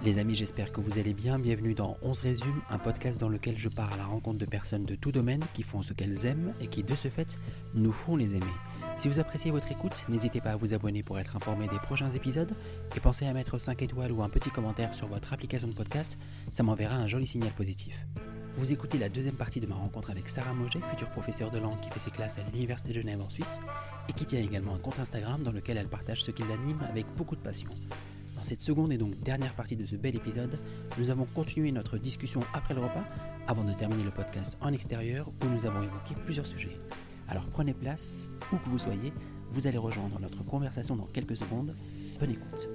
Les amis, j'espère que vous allez bien. Bienvenue dans 11 résume, un podcast dans lequel je pars à la rencontre de personnes de tout domaine qui font ce qu'elles aiment et qui, de ce fait, nous font les aimer. Si vous appréciez votre écoute, n'hésitez pas à vous abonner pour être informé des prochains épisodes et pensez à mettre 5 étoiles ou un petit commentaire sur votre application de podcast, ça m'enverra un joli signal positif. Vous écoutez la deuxième partie de ma rencontre avec Sarah Moget, future professeure de langue qui fait ses classes à l'Université de Genève en Suisse et qui tient également un compte Instagram dans lequel elle partage ce qui l'anime avec beaucoup de passion. Dans cette seconde et donc dernière partie de ce bel épisode, nous avons continué notre discussion après le repas avant de terminer le podcast en extérieur où nous avons évoqué plusieurs sujets. Alors prenez place, où que vous soyez, vous allez rejoindre notre conversation dans quelques secondes. Bonne écoute.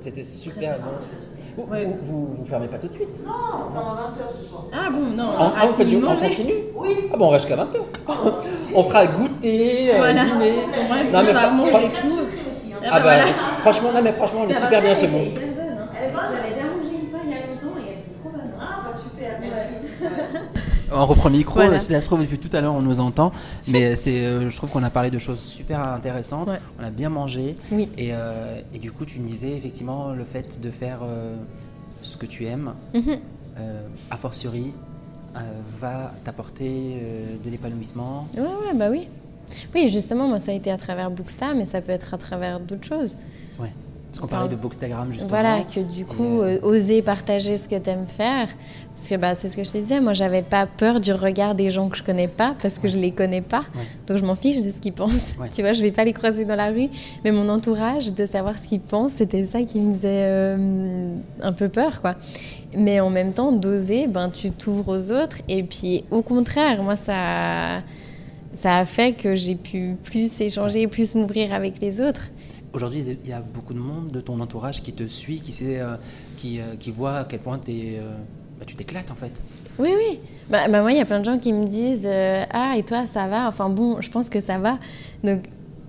C'était super bon. Vous, Ouais. vous, vous, vous fermez pas tout de suite Non, on ferme à 20h ce soir. Ah bon, non, On, on on fait du- on continue Oui. Ah bon, on reste jusqu'à 20h. on fera goûter, euh, Voilà. dîner. Moi, Non, ça mais manger court. sucrée aussi. Hein. Ah Ah bah voilà. franchement, non mais franchement, on est super bien parfait, chez elle est vous. hyper bonne, hein. Elle est bonne J'avais déjà mangé une fois il y a longtemps et elles sont trop bonnes. hein. Ah bah super, merci. Ouais. On reprend le micro, Voilà. si ça se trouve depuis tout à l'heure on nous entend, mais c'est, euh, je trouve qu'on a parlé de choses super intéressantes, Ouais. on a bien mangé, Oui. et, euh, et du coup tu me disais effectivement le fait de faire euh, ce que tu aimes, Mhm. a fortiori, va t'apporter de l'épanouissement. Ouais, ouais, bah oui. Oui, justement, moi, ça a été à travers Bookstar, mais ça peut être à travers d'autres choses. Parce qu'on parlait de Bookstagram justement. Voilà, que du coup, euh, euh, oser partager ce que tu aimes faire. Parce que bah, c'est ce que je te disais, moi, j'avais pas peur du regard des gens que je connais pas, parce que je les connais pas. Ouais. Donc, je m'en fiche de ce qu'ils pensent. Ouais. Tu vois, je vais pas les croiser dans la rue, mais mon entourage, de savoir ce qu'ils pensent, c'était ça qui me faisait euh, un peu peur, quoi. Mais en même temps, d'oser, ben, tu t'ouvres aux autres. Et puis, au contraire, moi, ça, ça a fait que j'ai pu plus échanger, plus m'ouvrir avec les autres. Aujourd'hui, il y a beaucoup de monde de ton entourage qui te suit, qui, sait, euh, qui, euh, qui voit à quel point euh, bah, tu t'éclates en fait. Oui, oui. Bah, bah, moi, il y a plein de gens qui me disent Ah, et toi, ça va? Enfin bon, je pense que ça va. Donc,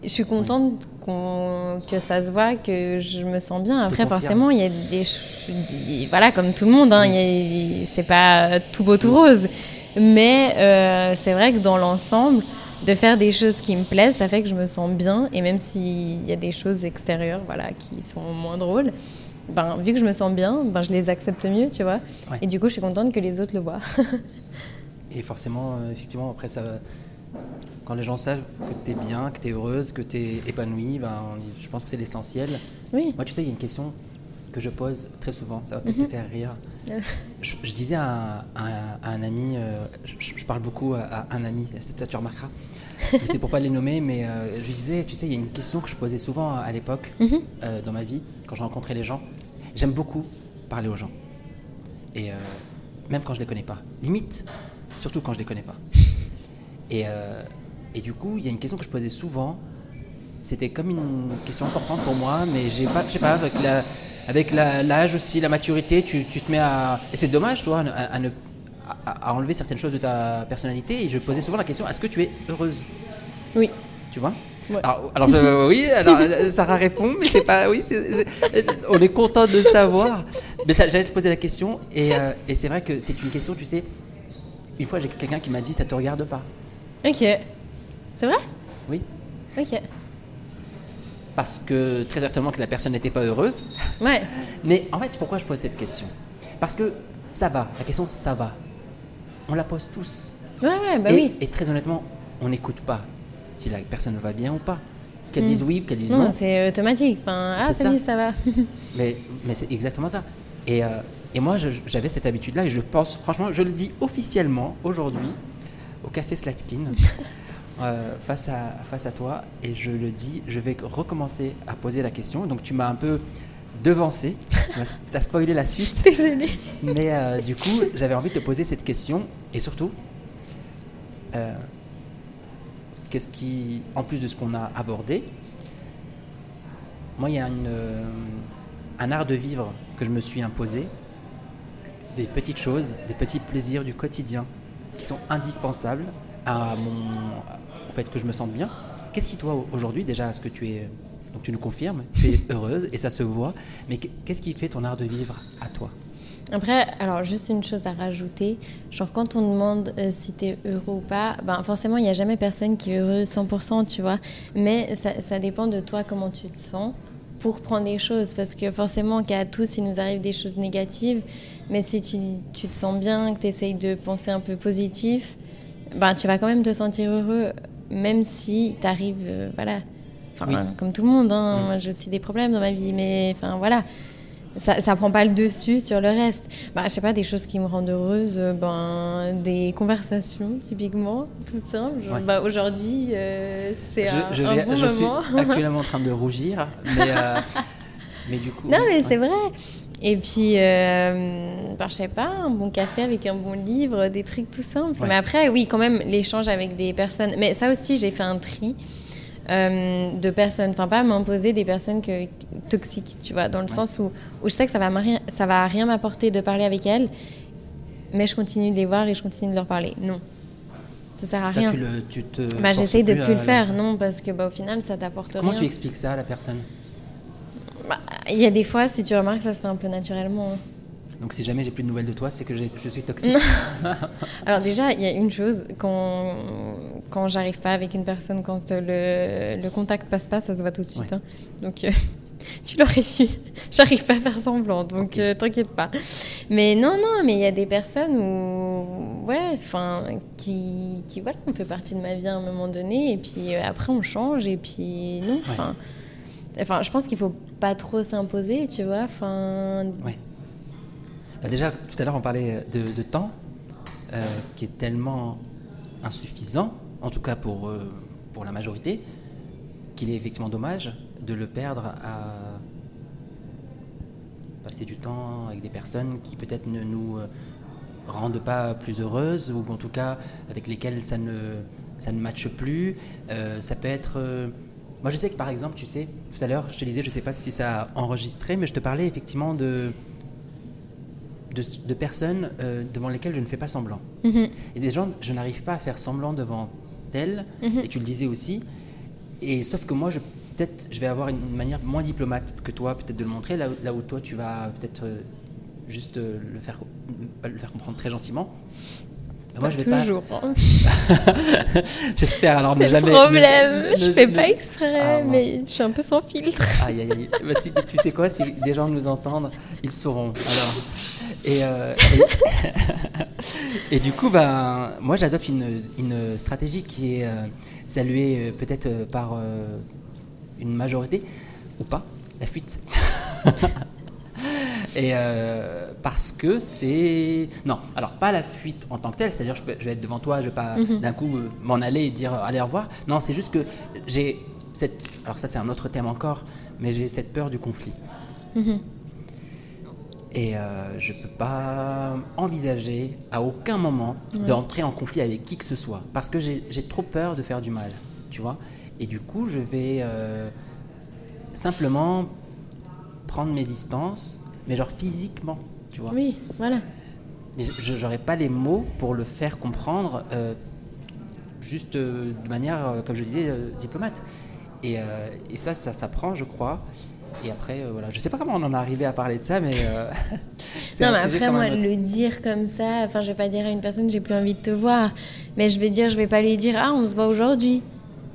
je suis contente qu'on- que ça se voit, que je me sens bien. Après, forcément, il y a des. des- Voilà, comme tout le monde, hein, a- c'est pas tout beau, tout rose. Mais c'est vrai que dans l'ensemble, de faire des choses qui me plaisent, ça fait que je me sens bien. Et même s'il y a des choses extérieures voilà, qui sont moins drôles, ben, vu que je me sens bien, ben, je les accepte mieux, tu vois. Ouais. Et du coup, je suis contente que les autres le voient. Et forcément, euh, effectivement, après, ça, quand les gens savent que tu es bien, que tu es heureuse, que tu es épanouie, ben, je pense que c'est l'essentiel. Oui. Moi, tu sais, il y a une question que je pose très souvent, ça va peut-être te faire rire. Je, je disais à, à- à un ami, euh, je, je parle beaucoup à, à un ami, ça tu remarqueras, mais c'est pour pas les nommer, mais euh, je lui disais, tu sais, il y a une question que je posais souvent à, l'époque Mhm. euh, dans ma vie, quand je rencontrais les gens. J'aime beaucoup parler aux gens. Et même quand je les connais pas. Limite, surtout quand je les connais pas. Et, et du coup, il y a une question que je posais souvent. C'était comme une question importante pour moi, mais j'ai pas, je sais pas, avec la, avec l'âge aussi, la maturité, tu, tu te mets à. Et c'est dommage, toi, à, ne- à ne- à- à enlever certaines choses de ta personnalité. Et je posais souvent la question est-ce que tu es heureuse? Oui. Tu vois? Ouais. Alors, alors, je- oui, alors euh, Sarah répond, mais c'est pas. Oui, c'est- on est content de savoir. Mais ça, j'allais te poser la question, et, euh, et c'est vrai que c'est une question, tu sais. Une fois, j'ai quelqu'un qui m'a dit ça te regarde pas. Ok. C'est vrai? Oui. Ok. Parce que très certainement que la personne n'était pas heureuse. Ouais. Mais en fait, pourquoi je pose cette question? Parce que ça va, la question ça va. On la pose tous. Ouais, ouais, bah et, oui. et très honnêtement, on n'écoute pas si la personne va bien ou pas. Qu'elle Mm. dise oui, qu'elle dise non. Non, c'est automatique. Enfin, ah, C'est salut, ça. ça, va. Mais, mais c'est exactement ça. Et, euh, et moi, j'avais cette habitude-là, et je pense, franchement, je le dis officiellement aujourd'hui, au Café Slatkin, euh, face, à, face à toi, et je le dis, je vais recommencer à poser la question. Donc, tu m'as un peu devancé, tu as spoilé la suite, Désolée. mais euh, du coup, j'avais envie de te poser cette question, et surtout, euh, qu'est-ce qui, en plus de ce qu'on a abordé, moi, il y a une, un art de vivre que je me suis imposé, des petites choses, des petits plaisirs du quotidien qui sont indispensables à mon, au fait que je me sente bien. Qu'est-ce qui, toi, aujourd'hui, déjà, est-ce que tu es, donc tu nous confirmes, tu es heureuse et ça se voit, mais qu'est-ce qui fait ton art de vivre à toi? Après, alors juste une chose à rajouter, genre quand on demande euh, si tu es heureux ou pas, ben forcément il n'y a jamais personne qui est heureux 100%, tu vois, mais ça, ça, dépend de toi comment tu te sens pour prendre les choses, parce que forcément qu'à tous il nous arrive des choses négatives, mais si tu, tu te sens bien, que tu essayes de penser un peu positif, ben tu vas quand même te sentir heureux, même si tu arrives, euh, voilà, enfin comme tout le monde, hein, moi j'ai aussi des problèmes dans ma vie, mais enfin voilà ça, ça prend pas le dessus sur le reste. Bah, je sais pas, des choses qui me rendent heureuse, euh, ben, des conversations, typiquement, toutes simples. bah, Aujourd'hui, euh, c'est un, je bon je moment. suis actuellement en train de rougir, mais, euh, mais du coup... Non, mais c'est vrai. Et puis, euh, bah, je sais pas, un bon café avec un bon livre, des trucs tout simples. Mais après, oui, quand même, l'échange avec des personnes. Mais ça aussi, j'ai fait un tri. Euh, de personnes, enfin pas m'imposer des personnes que, toxiques, tu vois, dans le sens où, où, je sais que ça va, ça va rien m'apporter de parler avec elles, mais je continue de les voir et je continue de leur parler. Non. Ça sert à rien. Tu le, tu te bah, J'essaie de plus le faire, non, parce que bah, au final, ça t'apporte rien. Comment tu expliques ça à la personne? Bah, Il y a des fois, si tu remarques, ça se fait un peu naturellement. Hein. Donc si jamais j'ai plus de nouvelles de toi, c'est que je suis toxique. Alors déjà, il y a une chose, quand, quand j'arrive pas avec une personne, quand le, le contact passe pas, ça se voit tout de suite. Hein. Donc euh, tu l'aurais vu. J'arrive pas à faire semblant, donc euh, t'inquiète pas. Mais non, non, mais il y a des personnes où, ouais, enfin, qui, qui, voilà, on fait partie de ma vie à un moment donné, et puis euh, après on change, et puis non, enfin, enfin, je pense qu'il faut pas trop s'imposer, tu vois, enfin. Bah, déjà, tout à l'heure, on parlait de, temps, euh, qui est tellement insuffisant, en tout cas pour, euh, pour la majorité, qu'il est effectivement dommage de le perdre à passer du temps avec des personnes qui peut-être ne nous euh, rendent pas plus heureuses, ou en tout cas avec lesquelles ça ne, ça ne matche plus. ça peut être... moi, je sais que par exemple, tu sais, tout à l'heure, je te disais, je ne sais pas si ça a enregistré, mais je te parlais effectivement de de, personnes euh, devant lesquelles je ne fais pas semblant. Mhm. Et des gens, je n'arrive pas à faire semblant devant elles, mhm. et tu le disais aussi. Et sauf que moi, je, peut-être, je vais avoir une manière moins diplomate que toi, peut-être de le montrer, là, là où toi, tu vas peut-être euh, juste euh, le, faire, le faire comprendre très gentiment. Moi, je vais toujours. Hein. J'espère alors ne jamais. problème. je fais pas exprès, ah, mais je suis un peu sans filtre. Aïe, aïe, aïe. Bah, tu sais quoi Si des gens nous entendent, ils sauront. Alors, euh, et, et, du coup, ben, moi, j'adopte une, une, stratégie qui est euh, saluée euh, peut-être par une majorité, ou pas, la fuite. Et parce que c'est... Non, alors pas la fuite en tant que telle, c'est-à-dire je, je, vais être devant toi, je vais pas mhm. d'un coup m'en aller et dire allez au revoir. Non, c'est juste que j'ai cette... Alors ça c'est un autre thème encore, mais j'ai cette peur du conflit. Mhm. Et euh, je ne peux pas envisager à aucun moment d'entrer en conflit avec qui que ce soit. Parce que j'ai trop peur de faire du mal, tu vois. Et du coup, je vais euh, simplement prendre mes distances, mais genre physiquement, tu vois. Oui, voilà. Mais je n'aurais pas les mots pour le faire comprendre euh, juste de manière, comme je disais, diplomate. Et, et, ça, ça s'apprend, je crois. Et après, euh, voilà, je sais pas comment on en est arrivé à parler de ça, mais. Euh, non, mais après, moi, le dire comme ça, enfin, je vais pas dire à une personne, j'ai plus envie de te voir. Mais je vais dire, je vais pas lui dire, ah, on se voit aujourd'hui.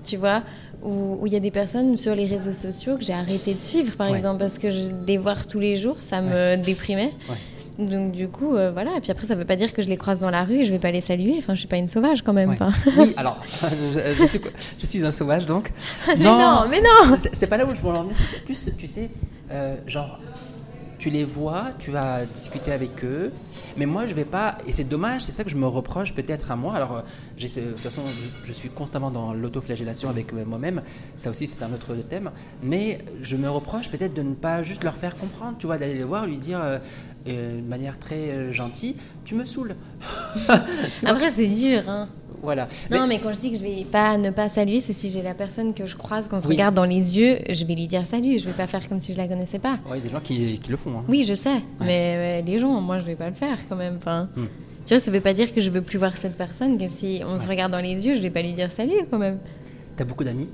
Tu vois Où il y a des personnes sur les réseaux sociaux que j'ai arrêté de suivre, par exemple, parce que je, les voir tous les jours, ça me déprimait. Ouais. Donc du coup, euh, voilà. Et puis après, ça ne veut pas dire que je les croise dans la rue et je ne vais pas les saluer. Enfin, je suis pas une sauvage quand même. oui, alors, je, suis, je, suis, un sauvage donc. mais non, mais non. C'est pas là où je voulais en venir. C'est plus, tu sais, euh, genre, tu les vois, tu vas discuter avec eux, mais moi je vais pas, et c'est dommage, c'est ça que je me reproche peut-être à moi. Alors, euh, de toute façon, je suis constamment dans l'autoflagellation avec moi-même, ça aussi c'est un autre thème, mais je me reproche peut-être de ne pas juste leur faire comprendre, tu vois, d'aller les voir, lui dire, de manière très euh, gentille, tu me saoules. Après, c'est dur. Hein. Voilà. Non, mais... quand je dis que je vais pas ne pas saluer, c'est si j'ai la personne que je croise, qu'on se regarde dans les yeux, je vais lui dire salut. Je vais pas faire comme si je la connaissais pas. Oui, des gens qui, qui le font. Hein. Oui, je sais. Mais, les gens, moi, je vais pas le faire quand même. Enfin, hmm. Tu vois, ça veut pas dire que je veux plus voir cette personne, que si on se regarde dans les yeux, je vais pas lui dire salut quand même. T'as beaucoup d'amis?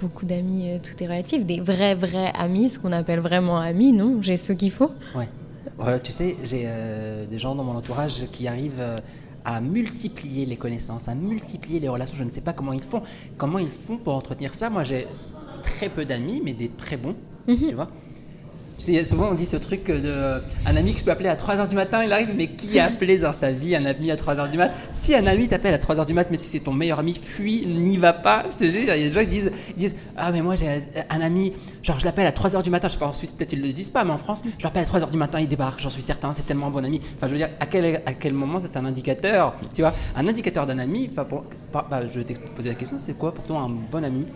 Beaucoup d'amis, euh, tout est relatif. Des vrais, vrais amis, ce qu'on appelle vraiment amis, non? J'ai ceux qu'il faut. Ouais. Ouais, tu sais, j'ai euh, des gens dans mon entourage qui arrivent euh, à multiplier les connaissances, à multiplier les relations. Je ne sais pas comment ils font. Comment ils font pour entretenir ça Moi, j'ai très peu d'amis, mais des très bons. Tu vois Tu sais, souvent on dit ce truc de un ami que je peux appeler à 3h du matin, il arrive, mais qui a appelé dans sa vie un ami à 3h du matin Si un ami t'appelle à 3h du matin, mais si c'est ton meilleur ami, fuis, n'y va pas. Je te jure, il y a des gens qui disent, ils disent Ah, mais moi j'ai un ami, genre je l'appelle à 3h du matin, je sais pas en Suisse, peut-être ils le disent pas, mais en France, je l'appelle à 3h du matin, il débarque, j'en suis certain, c'est tellement un bon ami. Enfin, je veux dire, à quel, à quel moment c'est un indicateur Tu vois, un indicateur d'un ami, enfin, pour- bah, je vais te poser la question, c'est quoi pour toi un bon ami?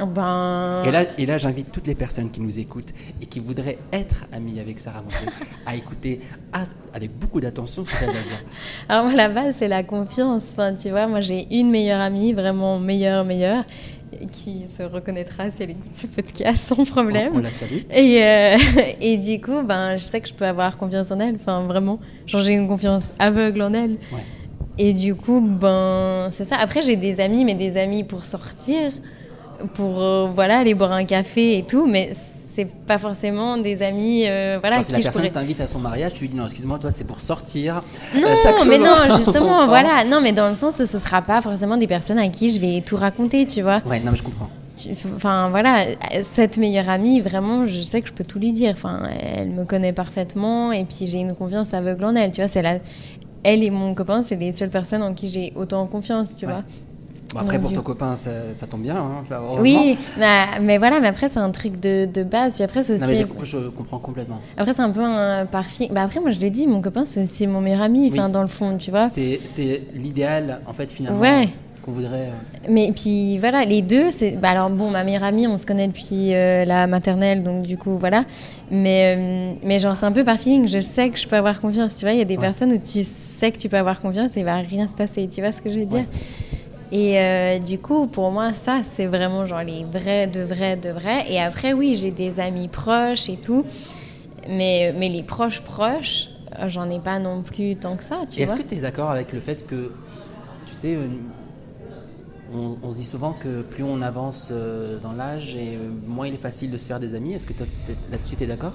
Ben. et là, et là j'invite toutes les personnes qui nous écoutent et qui voudraient être amies avec Sarah Monté à écouter à- avec beaucoup d'attention ce qu'elle va dire. Alors, moi, la base, c'est la confiance. Enfin, tu vois, moi, j'ai une meilleure amie, vraiment meilleure, meilleure, qui se reconnaîtra si elle écoute ce podcast sans problème. On, on la salue. Et, euh, et du coup, ben, je sais que je peux avoir confiance en elle. Enfin, vraiment. J'ai une confiance aveugle en elle. Ouais. Et du coup, ben, c'est ça. Après, j'ai des amis, mais des amis pour sortir, pour, euh, voilà, aller boire un café et tout. Mais c'est pas forcément des amis, euh, voilà, Genre, si la je personne pourrais... t'invite à son mariage, tu lui dis non, excuse-moi, toi c'est pour sortir. Non, Euh, chaque mais non, justement, voilà. Non, mais dans le sens ce sera pas forcément des personnes à qui je vais tout raconter, tu vois. Ouais, non, mais je comprends. Enfin, voilà, cette meilleure amie, vraiment, je sais que je peux tout lui dire. Enfin, elle me connaît parfaitement et puis j'ai une confiance aveugle en elle, tu vois. C'est la... Elle et mon copain, c'est les seules personnes en qui j'ai autant confiance, tu Ouais. vois. Bon, après, pour ton copain, ça, ça tombe bien, hein, ça. Oui, mais, mais voilà, mais après, c'est un truc de, de base. Puis après, c'est Non, mais aussi. je, je comprends complètement. Après, c'est un peu un parfait. Bah, après, moi, je le dis, mon copain, c'est aussi mon meilleur ami, enfin, Oui. dans le fond, tu vois. C'est l'idéal, en fait, finalement, Ouais. qu'on voudrait. euh, Mais puis voilà, les deux, c'est. Bah alors bon, ma meilleure amie, on se connaît depuis euh, la maternelle, donc du coup voilà. Mais, euh, mais genre, c'est un peu par feeling, je sais que je peux avoir confiance. Tu vois, il y a des Ouais. personnes où tu sais que tu peux avoir confiance et il va rien se passer. Tu vois ce que je veux dire? Et euh, du coup, pour moi, ça, c'est vraiment genre les vrais, de vrais, de vrais. Et après, oui, j'ai des amis proches et tout. Mais, mais les proches, proches, j'en ai pas non plus tant que ça, tu Et Est-ce que tu es d'accord avec le fait que, tu sais, euh, on, on se dit souvent que plus on avance euh, dans l'âge et moins il est facile de se faire des amis. Est-ce que là-dessus tu es d'accord?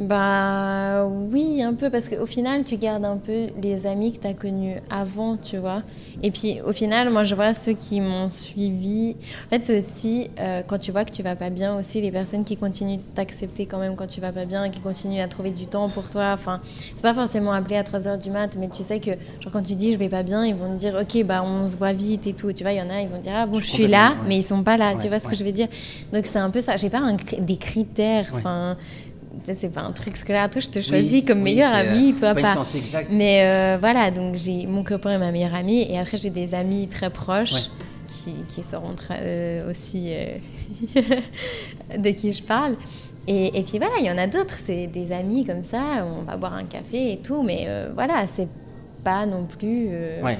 Bah oui, un peu, parce qu'au final, tu gardes un peu les amis que tu as connus avant, tu vois. Et puis au final, moi je vois ceux qui m'ont suivi. En fait, c'est aussi euh, quand tu vois que tu vas pas bien, aussi les personnes qui continuent de t'accepter quand même quand tu vas pas bien, qui continuent à trouver du temps pour toi. Enfin, c'est pas forcément appelé à 3 heures du mat, mais tu sais que genre, quand tu dis je vais pas bien, ils vont te dire ok, bah on se voit vite et tout. Tu vois, il y en a, ils vont dire ah bon, Je je, suis là, ouais. mais ils sont pas là. Ouais, tu vois ce que je veux dire? Donc c'est un peu ça. J'ai pas un des critères. Enfin. C'est pas un truc scolaire. Toi, je te choisis Oui, comme oui, meilleur c'est, euh, ami, c'est toi pas pas. exacte. Mais euh, voilà, donc j'ai mon copain et ma meilleure amie, et après j'ai des amis très proches Ouais. qui, qui sauront tra- euh, aussi de qui je parle. Et, et puis voilà, il y en a d'autres, c'est des amis comme ça, on va boire un café et tout, mais voilà, c'est pas non plus. Ouais,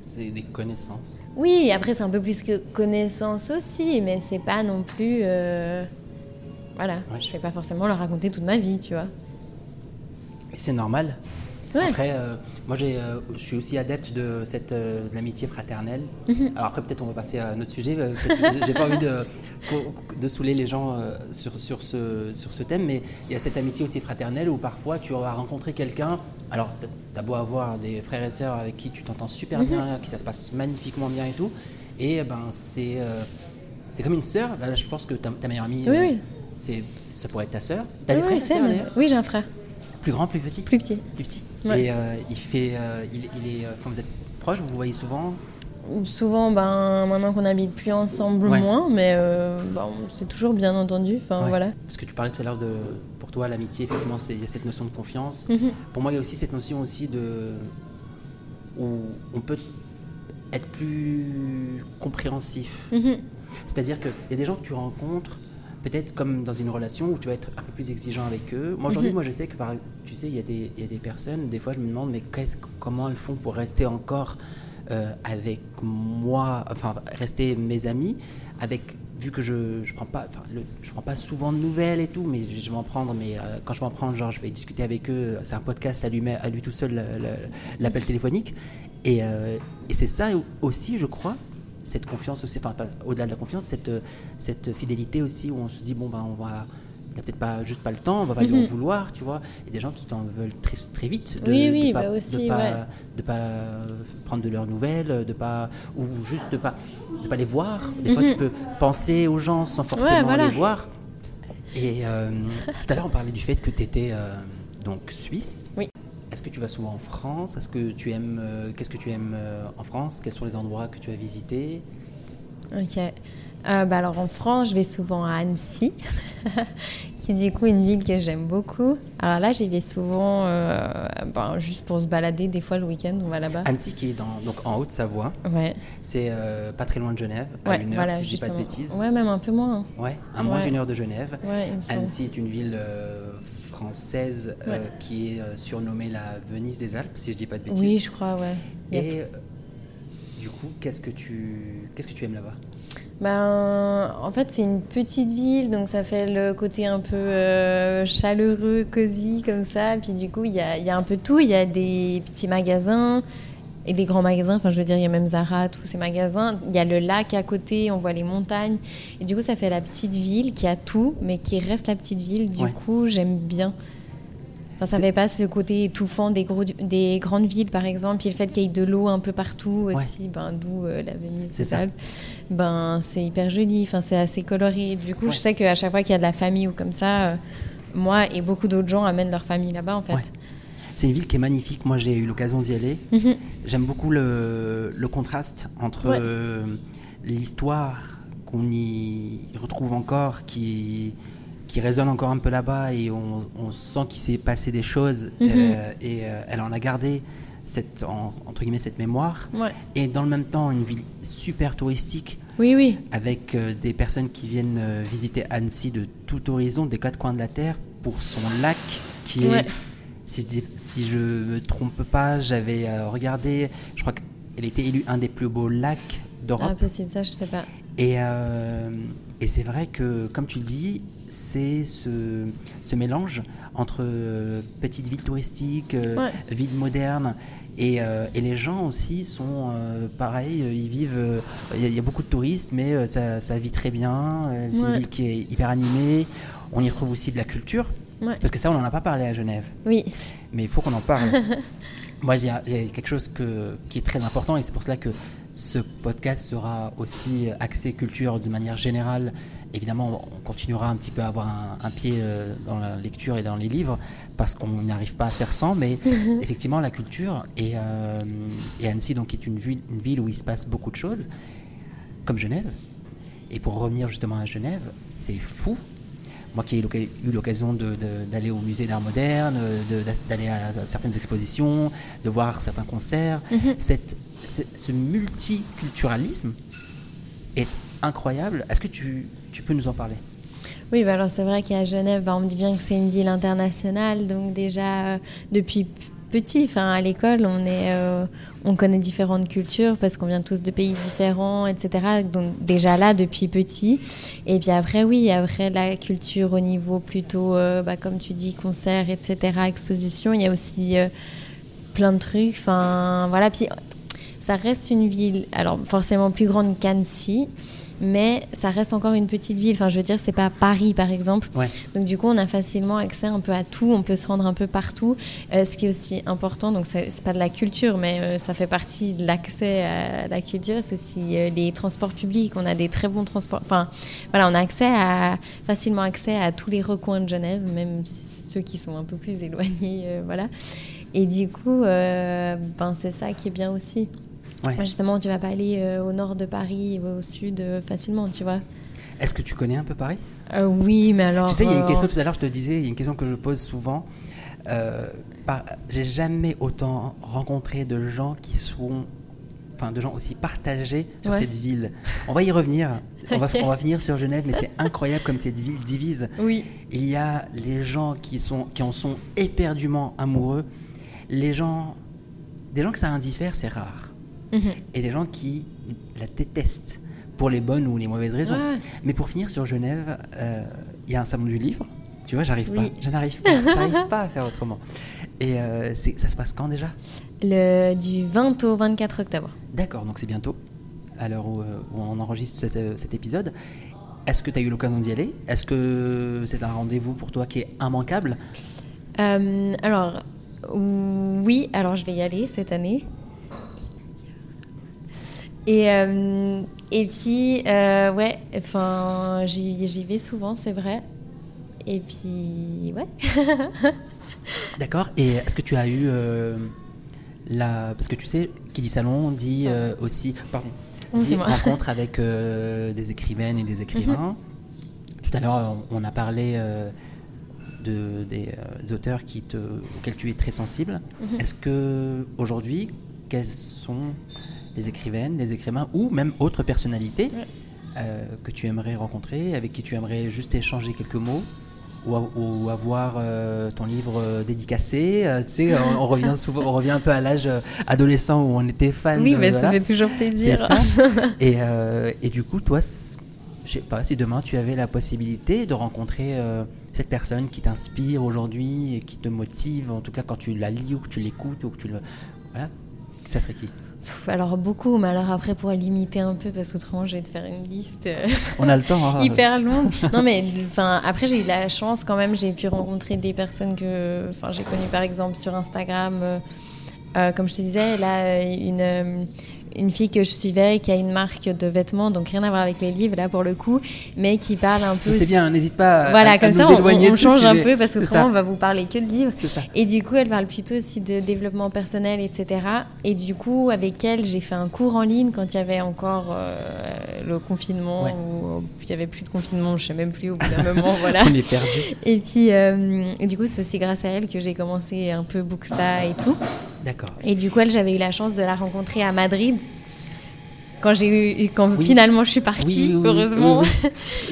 c'est des connaissances. Oui, après c'est un peu plus que connaissance aussi, mais c'est pas non plus. Euh, Voilà, Ouais. je vais pas forcément leur raconter toute ma vie, tu vois. Et c'est normal. Ouais. Après, euh, moi, j'ai, euh, je suis aussi adepte de cette de l'amitié fraternelle. Mhm. Alors après, peut-être on va passer à un autre sujet. euh, j'ai- pas envie de, de saouler les gens euh, sur, sur, ce, sur ce thème, mais il y a cette amitié aussi fraternelle où parfois tu vas rencontrer quelqu'un. Alors, t'as- beau avoir des frères et sœurs avec qui tu t'entends super Mhm. bien, qui ça se passe magnifiquement bien et tout, et ben c'est euh, c'est comme une sœur. Ben, je pense que ta, ta meilleure amie, Oui, euh, oui. C'est ça pourrait être ta sœur. T'as des frères sœurs, d'ailleurs oui, j'ai un frère, Plus grand, plus petit plus petit. plus petit. Ouais. Et euh, il fait, euh, il, il est, euh, enfin, vous êtes proches, vous vous voyez souvent? Souvent, ben, maintenant qu'on n'habite plus ensemble, Ouais. moins, mais euh, ben, c'est toujours bien entendu. Enfin, Ouais. voilà. Parce que tu parlais tout à l'heure de, pour toi, l'amitié, effectivement, il y a cette notion de confiance. Mhm. Pour moi, il y a aussi cette notion aussi de où on peut être plus compréhensif. Mhm. C'est-à-dire qu'il y a des gens que tu rencontres, peut-être comme dans une relation où tu vas être un peu plus exigeant avec eux. Moi, aujourd'hui, Mhm. moi, je sais que, par, tu sais, il y, a des, il y a des personnes, des fois, je me demande, mais comment elles font pour rester encore euh, avec moi, enfin, rester mes amis, avec, vu que je je prends pas, enfin, le- je prends pas souvent de nouvelles et tout, mais je vais en prendre, mais euh, quand je vais en prendre, genre, je vais discuter avec eux, c'est un podcast à lui, à lui tout seul, l'appel téléphonique. Et, euh, et c'est ça aussi, je crois, cette confiance aussi, enfin, au-delà de la confiance, cette, cette fidélité aussi, où on se dit, bon, ben, on va. il n'y a peut-être pas juste pas le temps, on va pas lui en Mhm. vouloir, tu vois. Et des gens qui t'en veulent très, très vite. De, Oui, de oui, pas, bah aussi, de pas, ouais. de pas prendre de leurs nouvelles, de pas ou juste de pas de pas les voir. Des fois, Mhm. tu peux penser aux gens sans forcément voilà. les voir. Et euh, tout à l'heure, on parlait du fait que tu étais donc suisse. Oui. Est-ce que tu vas souvent en France? Est-ce que tu aimes euh, Qu'est-ce que tu aimes euh, en France? Quels sont les endroits que tu as visités? Ok. Euh, bah alors en France, je vais souvent à Annecy, qui est du coup une ville que j'aime beaucoup. Alors là, j'y vais souvent euh, ben, juste pour se balader. Des fois, le week-end, on va là-bas. Annecy, qui est dans, donc en Haute-Savoie, Ouais, c'est euh, pas très loin de Genève, à ouais, une heure voilà, si je dis pas de bêtises. Ouais, même un peu moins. hein. Ouais, à moins Ouais. d'une heure de Genève. Annecy est une ville française euh, Ouais. qui est euh, surnommée la Venise des Alpes, si je dis pas de bêtises. Oui, je crois, ouais. Yep. Et euh, du coup, qu'est-ce que tu qu'est-ce que tu aimes là-bas? Ben, en fait, c'est une petite ville, donc ça fait le côté un peu euh, chaleureux, cosy, comme ça. Puis du coup, il y a, y a un peu tout. Il y a des petits magasins et des grands magasins. Enfin, je veux dire, il y a même Zara, tous ces magasins. Il y a le lac à côté, on voit les montagnes. Et du coup, ça fait la petite ville qui a tout, mais qui reste la petite ville. Du Ouais. coup, j'aime bien. Enfin, ça fait pas ce côté étouffant des, gros, des grandes villes, par exemple. Puis le fait qu'il y ait de l'eau un peu partout aussi, ben, d'où euh, la Venise C'est des ça. Alpes ben c'est hyper joli, enfin c'est assez coloré. Du coup, Ouais. je sais qu'à chaque fois qu'il y a de la famille ou comme ça, euh, moi et beaucoup d'autres gens amènent leur famille là-bas en fait. Ouais. C'est une ville qui est magnifique. Moi, j'ai eu l'occasion d'y aller. Mhm. J'aime beaucoup le, le contraste entre euh, l'histoire qu'on y retrouve encore, qui, qui résonne encore un peu là-bas, et on, on sent qu'il s'est passé des choses, Mhm. euh, et euh, elle en a gardé cette, en- entre guillemets cette mémoire. Ouais. Et dans le même temps, une ville super touristique, Oui, oui. avec euh, des personnes qui viennent visiter Annecy de tout horizon, des quatre coins de la Terre, pour son lac qui est, si je, si je me trompe pas, j'avais regardé, je crois qu'elle était élue un des plus beaux lacs d'Europe. Impossible, ça je sais pas. Et, euh, et c'est vrai que, comme tu le dis, c'est ce, ce mélange entre euh, petite ville touristique, euh, Ouais. ville moderne. Et, euh, et les gens aussi sont euh, pareils, ils vivent. euh, Il y, a- il y a beaucoup de touristes, mais ça, ça vit très bien. c'est une ville qui est hyper animée. On y retrouve aussi de la culture. Ouais. Parce que ça, on n'en a pas parlé à Genève Oui. mais il faut qu'on en parle. Moi, il y, y a quelque chose que, qui est très important et c'est pour cela que ce podcast sera aussi axé culture de manière générale. Évidemment, on continuera un petit peu à avoir un, un pied euh, dans la lecture et dans les livres parce qu'on n'arrive pas à faire sans, mais effectivement, la culture et, euh, et Annecy, donc, est une ville, une ville où il se passe beaucoup de choses, comme Genève. Et pour revenir justement à Genève, c'est fou moi qui ai eu l'occasion d'aller au musée d'art moderne, d'aller à, certaines expositions, de voir certains concerts, Mhm. cette, ce, ce multiculturalisme est incroyable. Est-ce que tu, tu peux nous en parler Oui, bah alors c'est vrai qu'à Genève, bah, on me dit bien que c'est une ville internationale, donc déjà euh, depuis petit, enfin à l'école, on est, euh, on connaît différentes cultures parce qu'on vient tous de pays différents, etc. Donc déjà là depuis petit. Et puis après, oui, après la culture au niveau plutôt, euh, bah, comme tu dis, concert, etc., exposition, il y a aussi plein de trucs. Enfin voilà, puis ça reste une ville, alors forcément plus grande qu'Annecy, mais ça reste encore une petite ville. Enfin, je veux dire, c'est pas Paris, par exemple. Ouais. Donc, du coup, on a facilement accès un peu à tout. On peut se rendre un peu partout. Euh, ce qui est aussi important, donc c'est pas de la culture, mais euh, ça fait partie de l'accès à la culture. C'est aussi euh, les transports publics. On a des très bons transports. Enfin, voilà, on a accès à facilement accès à tous les recoins de Genève, même ceux qui sont un peu plus éloignés. voilà. Et du coup, ben, c'est ça qui est bien aussi. Ouais. Justement, tu vas pas aller euh, au nord de Paris ou au sud euh, facilement, tu vois. Est-ce que tu connais un peu Paris? Euh, oui, mais alors. Tu sais, il y a une question tout à l'heure, je te disais, il y a une question que je pose souvent. Par- J'ai jamais autant rencontré de gens qui sont. Enfin, de gens aussi partagés sur Ouais. cette ville. On va y revenir. On, va, on va finir sur Genève, mais c'est incroyable comme cette ville divise. Oui. Il y a les gens qui, sont, qui en sont éperdument amoureux. Les gens. Des gens que ça indiffère, c'est rare. Mhm. Et des gens qui la détestent pour les bonnes ou les mauvaises raisons. Ouais. Mais pour finir sur Genève, euh, il y a un salon du livre. Tu vois, j'arrive Oui. pas. Pas. J'arrive pas à faire autrement. Et euh, ça se passe quand déjà? Le, du 20 au 24 octobre. D'accord, donc c'est bientôt, à l'heure où, euh, où on enregistre cet, cet épisode. est-ce que tu as eu l'occasion d'y aller? Est-ce que c'est un rendez-vous pour toi qui est immanquable? Euh, alors, oui, alors je vais y aller cette année. Et, euh, et puis, euh, ouais, enfin, j'y vais souvent, c'est vrai. Et puis, ouais. D'accord. Et est-ce que tu as eu euh, la... Parce que tu sais, qui dit salon dit euh, aussi... Pardon. Oui, dit rencontre avec des écrivaines et des écrivains. Mhm. Tout à l'heure, on a parlé de, des, des auteurs qui te, auxquels tu es très sensible. Mhm. Est-ce que aujourd'hui, quelles sont les écrivaines, les écrivains ou même autres personnalités euh, que tu aimerais rencontrer, avec qui tu aimerais juste échanger quelques mots ou, avoir euh, ton livre euh, dédicacé euh, Tu sais, on, on revient souvent, on revient un peu à l'âge adolescent où on était fan. Oui, mais voilà. ça fait toujours plaisir. ça. et, et du coup, toi, je sais pas, si demain tu avais la possibilité de rencontrer cette personne qui t'inspire aujourd'hui et qui te motive, en tout cas quand tu la lis ou que tu l'écoutes ou que tu le. Voilà, ça serait qui? Pff, Alors beaucoup, mais alors après pour limiter un peu, parce qu'autrement je vais te faire une liste euh, On a le temps. hein. hyper longue. Non mais enfin après j'ai eu de la chance quand même, j'ai pu rencontrer des personnes que enfin j'ai connues par exemple sur Instagram. euh, euh, comme je te disais, là une une fille que je suivais qui a une marque de vêtements, donc rien à voir avec les livres là pour le coup, mais qui parle un peu. C'est bien, n'hésite pas à, Voilà, à- à comme nous ça on, change un peu parce que autrement ça. on va vous parler que de livres. Et du coup, elle parle plutôt aussi de développement personnel, etc. Et du coup, avec elle, j'ai fait un cours en ligne quand il y avait encore euh, le confinement, Ouais. ou il n'y avait plus de confinement, je sais même plus au bout d'un moment, voilà. On est perdu. Et puis, euh, du coup, c'est aussi grâce à elle que j'ai commencé un peu Booksta et tout. D'accord. Et du coup, elle, j'avais eu la chance de la rencontrer à Madrid. Quand j'ai eu, quand Oui. finalement je suis partie, Oui, oui, oui, heureusement.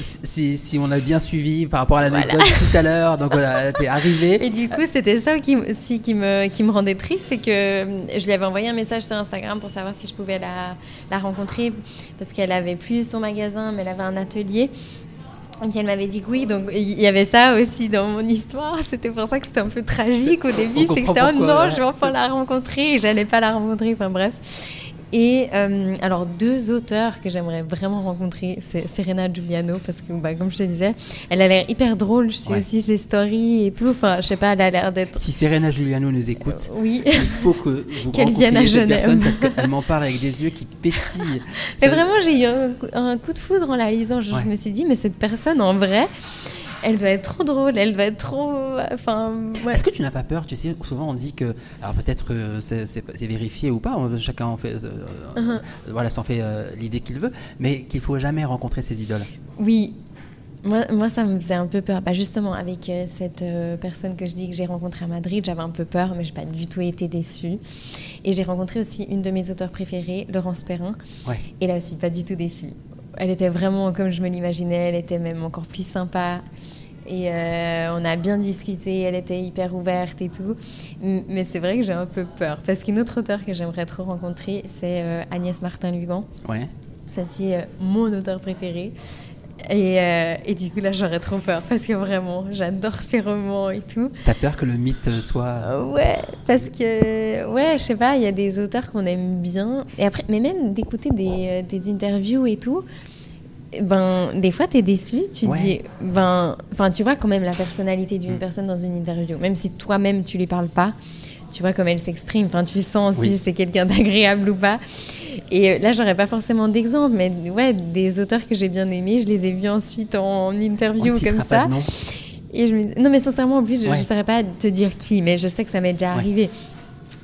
Si, si on a bien suivi par rapport à l'anecdote tout à l'heure, donc voilà, t'es arrivé. Et du coup, c'était ça qui, qui me, qui me rendait triste, c'est que euh, je lui avais envoyé un message sur Instagram pour savoir si je pouvais la, la rencontrer, parce qu'elle avait plus son magasin, mais elle avait un atelier. Et puis elle m'avait dit que oui, donc il y avait ça aussi dans mon histoire. C'était pour ça que c'était un peu tragique au début, c'est que j'étais oh non, ouais. je vais enfin la rencontrer, et j'allais pas la rencontrer, enfin bref. Et euh, alors deux auteurs que j'aimerais vraiment rencontrer, c'est Serena Giuliano parce que bah, comme je te disais, elle a l'air hyper drôle. Je suis Ouais. aussi ses stories et tout. Enfin, je sais pas, elle a l'air d'être Si Serena Giuliano nous écoute, oui. il faut que vous Qu'elle rencontriez vienne à cette Genève. personne parce qu'elle m'en parle avec des yeux qui pétillent. Mais Ça- vraiment, j'ai eu un, coup- de foudre en la lisant. Je, me suis dit, mais cette personne, en vrai, elle doit être trop drôle. Elle doit être trop. Enfin, ouais. Est-ce que tu n'as pas peur Tu sais, souvent on dit que, alors peut-être que c'est vérifié ou pas, on- chacun en fait, euh, Uh-huh. euh, voilà, s'en fait euh, l'idée qu'il veut, mais qu'il faut jamais rencontrer ses idoles. Oui. Moi, moi, ça me faisait un peu peur. Bah, justement, avec euh, cette euh, personne que je dis que j'ai rencontrée à Madrid, j'avais un peu peur, mais j'ai pas du tout été déçue. Et j'ai rencontré aussi une de mes auteurs préférées, Laurence Perrin. Ouais. Et là aussi, pas du tout déçue. Elle était vraiment comme je me l'imaginais, elle était même encore plus sympa. Et euh, on a bien discuté, elle était hyper ouverte et tout. Mais c'est vrai que j'ai un peu peur. Parce qu'une autre auteure que j'aimerais trop rencontrer, c'est euh, Agnès Martin-Lugan. Ouais. Ça, c'est mon auteur préféré. Et, euh, et du coup, là, j'aurais trop peur. Parce que vraiment, j'adore ses romans et tout. T'as peur que le mythe soit. Ouais, parce que, ouais, je sais pas, il y a des auteurs qu'on aime bien. Et après, mais même d'écouter des, euh, des interviews et tout, ben, des fois, t'es déçu. Tu Ouais. dis, ben, enfin, tu vois quand même la personnalité d'une Mm. personne dans une interview. Même si toi-même, tu lui parles pas, tu vois comme elle s'exprime. Enfin, tu sens Oui. si c'est quelqu'un d'agréable ou pas. Et euh, là, j'aurais pas forcément d'exemple, mais ouais, des auteurs que j'ai bien aimés, je les ai vus ensuite en interview comme ça. pas de nom. Et je me... Non, mais sincèrement, en plus, je ne Ouais. saurais pas te dire qui, mais je sais que ça m'est déjà Ouais. arrivé.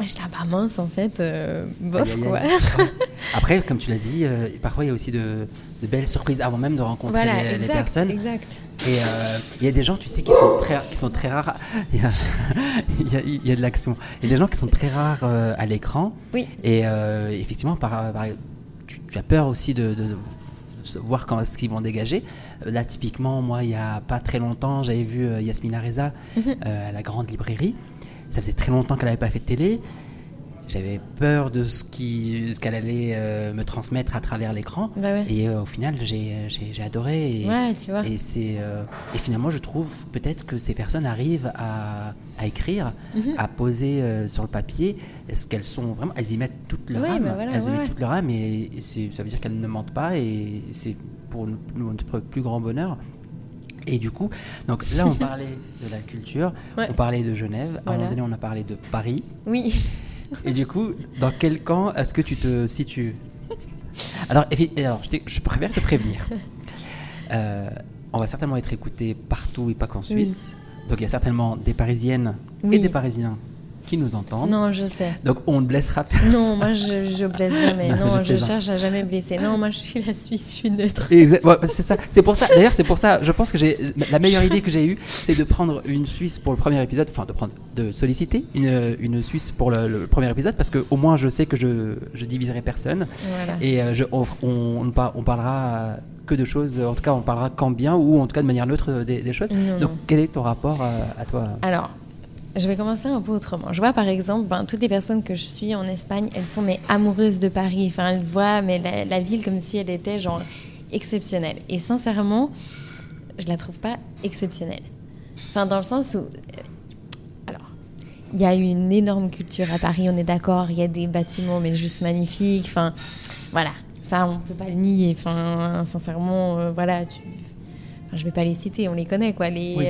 J'étais, ah bah mince, en fait, euh, bof, Aïe, aïe, quoi. aïe. Après, comme tu l'as dit, euh, parfois il y a aussi de, de belles surprises avant même de rencontrer Voilà, les, personnes. exact. Et euh, il y a des gens, tu sais, qui sont très, qui sont très rares. Il y a, y y de l'action. Il y a des gens qui sont très rares à l'écran. Oui. Et effectivement, par, par- tu, tu as peur aussi de, de- de voir quand ce qu'ils vont dégager. Là, typiquement, moi, il y a pas très longtemps, j'avais vu Yasmina Reza Mhm. à la grande librairie. Ça faisait très longtemps qu'elle n'avait pas fait de télé. J'avais peur de ce ce qu'elle allait euh, me transmettre à travers l'écran. Bah ouais. Et euh, au final, j'ai adoré. Et, Ouais, tu vois. et, c'est, euh, et finalement, je trouve peut-être que ces personnes arrivent à, à écrire, Mhm. à poser sur le papier. Est-ce qu'elles sont vraiment. Elles y mettent toute leur Ouais, âme. bah voilà, elles y mettent toute leur âme et, ça veut dire qu'elles ne mentent pas et c'est pour notre plus grand bonheur. Et du coup, donc là, on parlait de la culture, Ouais. on parlait de Genève, à un Voilà. moment donné, on a parlé de Paris. Oui. Et du coup, dans quel camp est-ce que tu te situes? Alors, alors je, je préfère te prévenir. Euh, on va certainement être écouté partout et pas qu'en Suisse. Donc, il y a certainement des Parisiennes et des Parisiens qui nous entendent. Non, je sais. Donc, on ne blessera personne. Non, moi je, je blesse jamais. Non, Non, je cherche à jamais blesser. Non, moi je suis la Suisse, je suis neutre. Ouais, c'est ça. C'est pour ça. D'ailleurs, c'est pour ça. Je pense que j'ai la meilleure idée que j'ai eue, c'est de prendre une Suisse pour le premier épisode. Enfin, de prendre, de solliciter une, une Suisse pour le, le premier épisode parce que au moins je sais que je je diviserai personne Voilà. et euh, je, on, on, on par- on parlera que de choses. En tout cas, on parlera qu'en bien ou en tout cas de manière neutre euh, des, des choses. Non, Donc, non. quel est ton rapport euh, à toi? Alors, je vais commencer un peu autrement. Je vois par exemple, ben, toutes les personnes que je suis en Espagne, elles sont mais amoureuses de Paris. Enfin, elles voient mais la, la ville comme si elle était genre exceptionnelle. Et sincèrement, je la trouve pas exceptionnelle. Enfin, dans le sens où, euh, alors, il y a une énorme culture à Paris, on est d'accord. Il y a des bâtiments mais juste magnifiques. Enfin, voilà, ça on peut pas le nier. Enfin, sincèrement, euh, voilà, tu... enfin, je vais pas les citer, on les connaît quoi. Les Oui.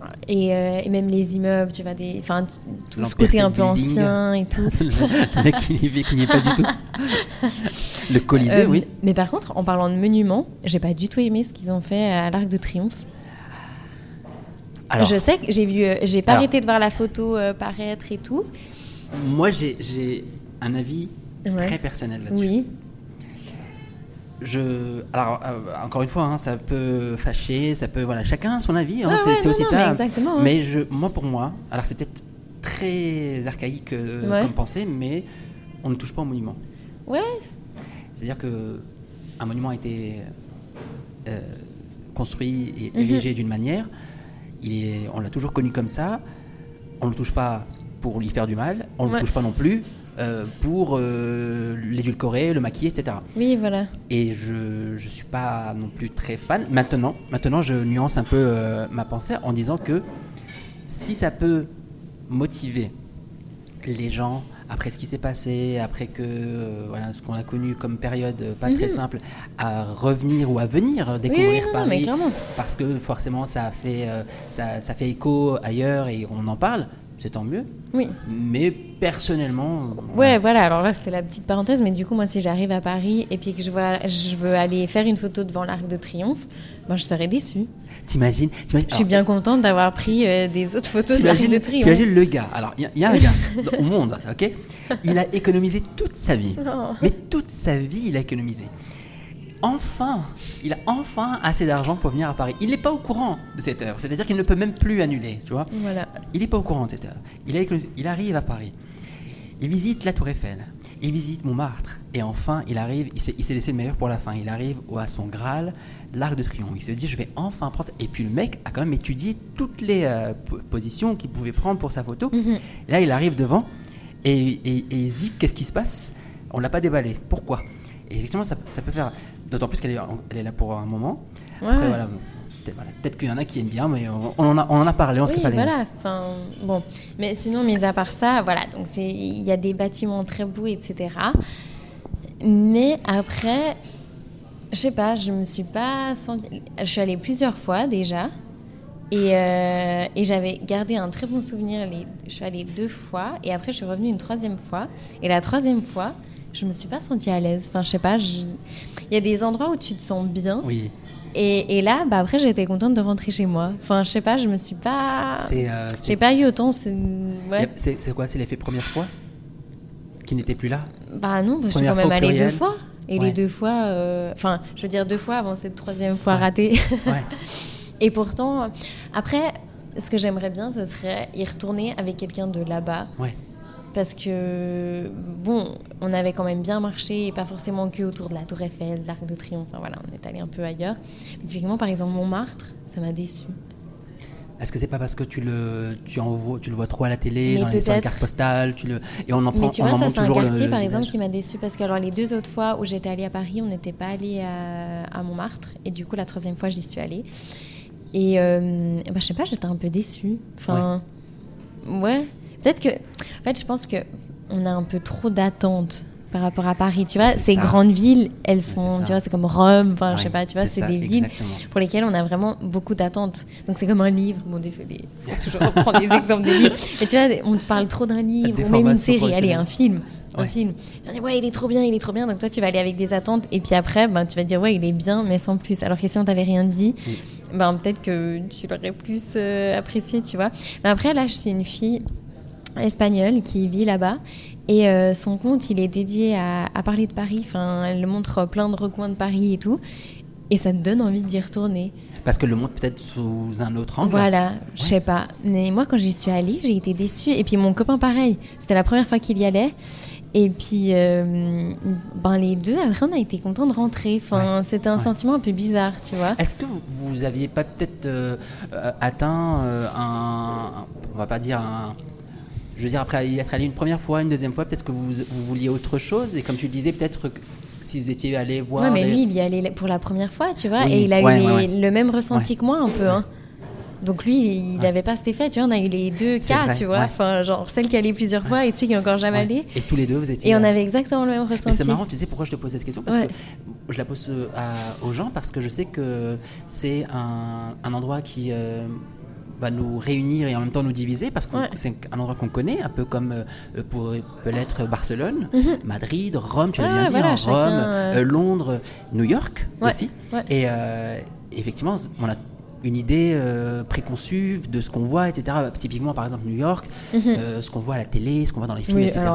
Euh, et, euh, et même les immeubles, tu vois, des, enfin, tout ce côté un peu ancien et tout. Qui n'y est pas du tout. Le Colisée, Euh, oui. Mais par contre, en parlant de monuments, j'ai pas du tout aimé ce qu'ils ont fait à l'Arc de Triomphe. Alors, je sais que j'ai vu, euh, j'ai pas Alors. arrêté de voir la photo euh, paraître et tout. moi, j'ai- j'ai un avis Ouais. très personnel là-dessus. Oui, Je, alors euh, encore une fois, hein, ça peut fâcher, ça peut, voilà, chacun a son avis, hein, c'est ouais, c'est aussi non, ça. mais exactement, hein. Mais je, moi pour moi, alors c'est peut-être très archaïque euh, Ouais. comme pensée, mais on ne touche pas au monument. ouais, C'est-à-dire que un monument a été euh, construit et Mhm. érigé d'une manière, il est, on l'a toujours connu comme ça. On ne le touche pas pour lui faire du mal, on ne Ouais. le touche pas non plus euh, pour euh, l'édulcorer, le maquiller, etc. oui, voilà. Et je ne suis pas non plus très fan. Maintenant, maintenant je nuance un peu euh, ma pensée en disant que si ça peut motiver les gens après ce qui s'est passé, après que euh, voilà ce qu'on a connu comme période pas très Mhm. simple, à revenir ou à venir découvrir oui, mais Paris, parce que forcément ça a fait euh, ça, ça fait écho ailleurs et on en parle, c'est tant mieux. Oui. Mais personnellement, Ouais, voilà. Alors là, c'était la petite parenthèse, mais du coup, moi, si j'arrive à Paris et puis que je vois, je veux aller faire une photo devant l'Arc de Triomphe, ben, je serais déçue. t'imagines, Je suis bien contente d'avoir pris euh, des autres photos de l'Arc de Triomphe. t'imagines le gars. Alors, il y, a- il y a un gars au monde, ok? Il a économisé toute sa vie. Oh. Mais toute sa vie, il a économisé. Enfin, il a enfin assez d'argent pour venir à Paris. Il n'est pas au courant de cette heure. C'est-à-dire qu'il ne peut même plus annuler, tu vois Voilà. Il n'est pas au courant de cette heure. Il, a économisé- il arrive à Paris. Il visite la Tour Eiffel. Il visite Montmartre. Et enfin, il arrive, il s'est, laissé le meilleur pour la fin. Il arrive à son Graal, l'Arc de Triomphe. Il se dit, je vais enfin prendre. Et puis le mec a quand même étudié toutes les euh, po- positions qu'il pouvait prendre pour sa photo. Mhm. Et là, il arrive devant et, et, et il dit, qu'est-ce qui se passe? On l'a pas déballé. Pourquoi? Et effectivement, ça, ça peut faire. D'autant plus qu'elle est, elle est là pour un moment. Ouais, Après, voilà, bon, peut-être, voilà, qu'il y en a qui aiment bien, mais on, on en, a, on en a parlé. On Oui, voilà. Enfin, bon. Mais sinon, mis à part ça, voilà. Donc, il y a des bâtiments très beaux, etc. Mais après, je sais pas, je me suis pas sentie. Je suis allée plusieurs fois déjà. Et, euh, et j'avais gardé un très bon souvenir. Les... Je suis allée deux fois. Et après, je suis revenue une troisième fois. Et la troisième fois, je me suis pas sentie à l'aise. Enfin, je sais pas. je- Il y a des endroits où tu te sens bien. Oui, Et, et là, bah, après, j'étais contente de rentrer chez moi. Enfin, je sais pas, je me suis pas. c'est. euh, J'ai pas eu autant. C'est ouais. Quoi C'est l'effet première fois Qui n'était plus là? Bah non, bah, je suis quand même allée deux fois. Et Ouais. les deux fois. euh, Enfin, je veux dire deux fois avant cette troisième fois Ouais. ratée. Et pourtant, après, ce que j'aimerais bien, ce serait y retourner avec quelqu'un de là-bas. Ouais. Parce que, bon, on avait quand même bien marché, et pas forcément que autour de la Tour Eiffel, de l'Arc de Triomphe. Enfin voilà, on est allé un peu ailleurs. Mais typiquement, par exemple, Montmartre, ça m'a déçu. Est-ce que c'est pas parce que tu le, tu en vois, tu le vois trop à la télé, Mais dans les, sur les cartes postales, tu le, et on en prend, Mais tu vois, ça, c'est un le- quartier, le par exemple, qui m'a déçu parce que alors, les deux autres fois où j'étais allée à Paris, on n'était pas allé à, à Montmartre. Et du coup, la troisième fois, j'y suis allée. Et euh, bah, je sais pas, j'étais un peu déçue. Enfin, ouais. Peut-être que. En fait, je pense que on a un peu trop d'attentes par rapport à Paris. Tu vois, ces ça. grandes villes, elles sont, tu vois, c'est comme Rome, enfin, je sais Ouais, pas, tu vois, c'est des villes exactement. pour lesquelles on a vraiment beaucoup d'attentes. Donc c'est comme un livre. Bon, désolé, faut toujours reprendre des exemples des livres. Mais tu vois, on te parle trop d'un livre Des ou même une série. Allez, un film. Un Ouais. film. Tu vas dire, ouais, il est trop bien, il est trop bien. Donc toi, tu vas aller avec des attentes. Et puis après, ben, tu vas dire, ouais, il est bien, mais sans plus. Alors que si on t'avait rien dit, ben, peut-être que tu l'aurais plus euh, apprécié, tu vois. Mais après, là, je suis une fille espagnole qui vit là-bas. Et euh, son compte, il est dédié à, à parler de Paris. Enfin, elle montre plein de recoins de Paris et tout. Et ça te donne envie d'y retourner. Parce que le monde peut-être sous un autre angle. Voilà, je sais pas. Mais moi, quand j'y suis allée, j'ai été déçue. Et puis mon copain, pareil. C'était la première fois qu'il y allait. Et puis, euh, ben les deux, après, on a été contents de rentrer. Enfin, c'était un Ouais. sentiment un peu bizarre, tu vois. Est-ce que vous- aviez pas peut-être euh, atteint euh, un, on va pas dire un, je veux dire après y être allé une première fois, une deuxième fois, peut-être que vous, vous vouliez autre chose et comme tu disais peut-être que si vous étiez allé voir. Ouais, mais des- lui, il y allait pour la première fois, tu vois. Oui, Et il a ouais, eu ouais, les- ouais. le même ressenti que moi, un peu. Hein. Donc lui, il n'avait pas cet effet, tu vois. On a eu les deux cas, vrai, tu vois. Enfin, genre celle qui allait plusieurs fois et celui qui est encore jamais allé. Et tous les deux vous étiez. Et on avait exactement le même ressenti. c'est marrant, tu sais pourquoi je te pose cette question? Parce que je la pose euh, à- aux gens parce que je sais que c'est un, un endroit qui euh, va nous réunir et en même temps nous diviser parce que Ouais. c'est un endroit qu'on connaît, un peu comme euh, pour, peut l'être Barcelone, Madrid, Rome, tu l'as Mhm. Ah bien ouais, dit, voilà, hein, chacun, Rome, euh, euh, Londres, New York Ouais, aussi. ouais. Et effectivement, on a une idée euh, préconçue de ce qu'on voit, etc. Typiquement, par exemple, New York, euh, ce qu'on voit à la télé, ce qu'on voit dans les films, Mhm. Oui, etc.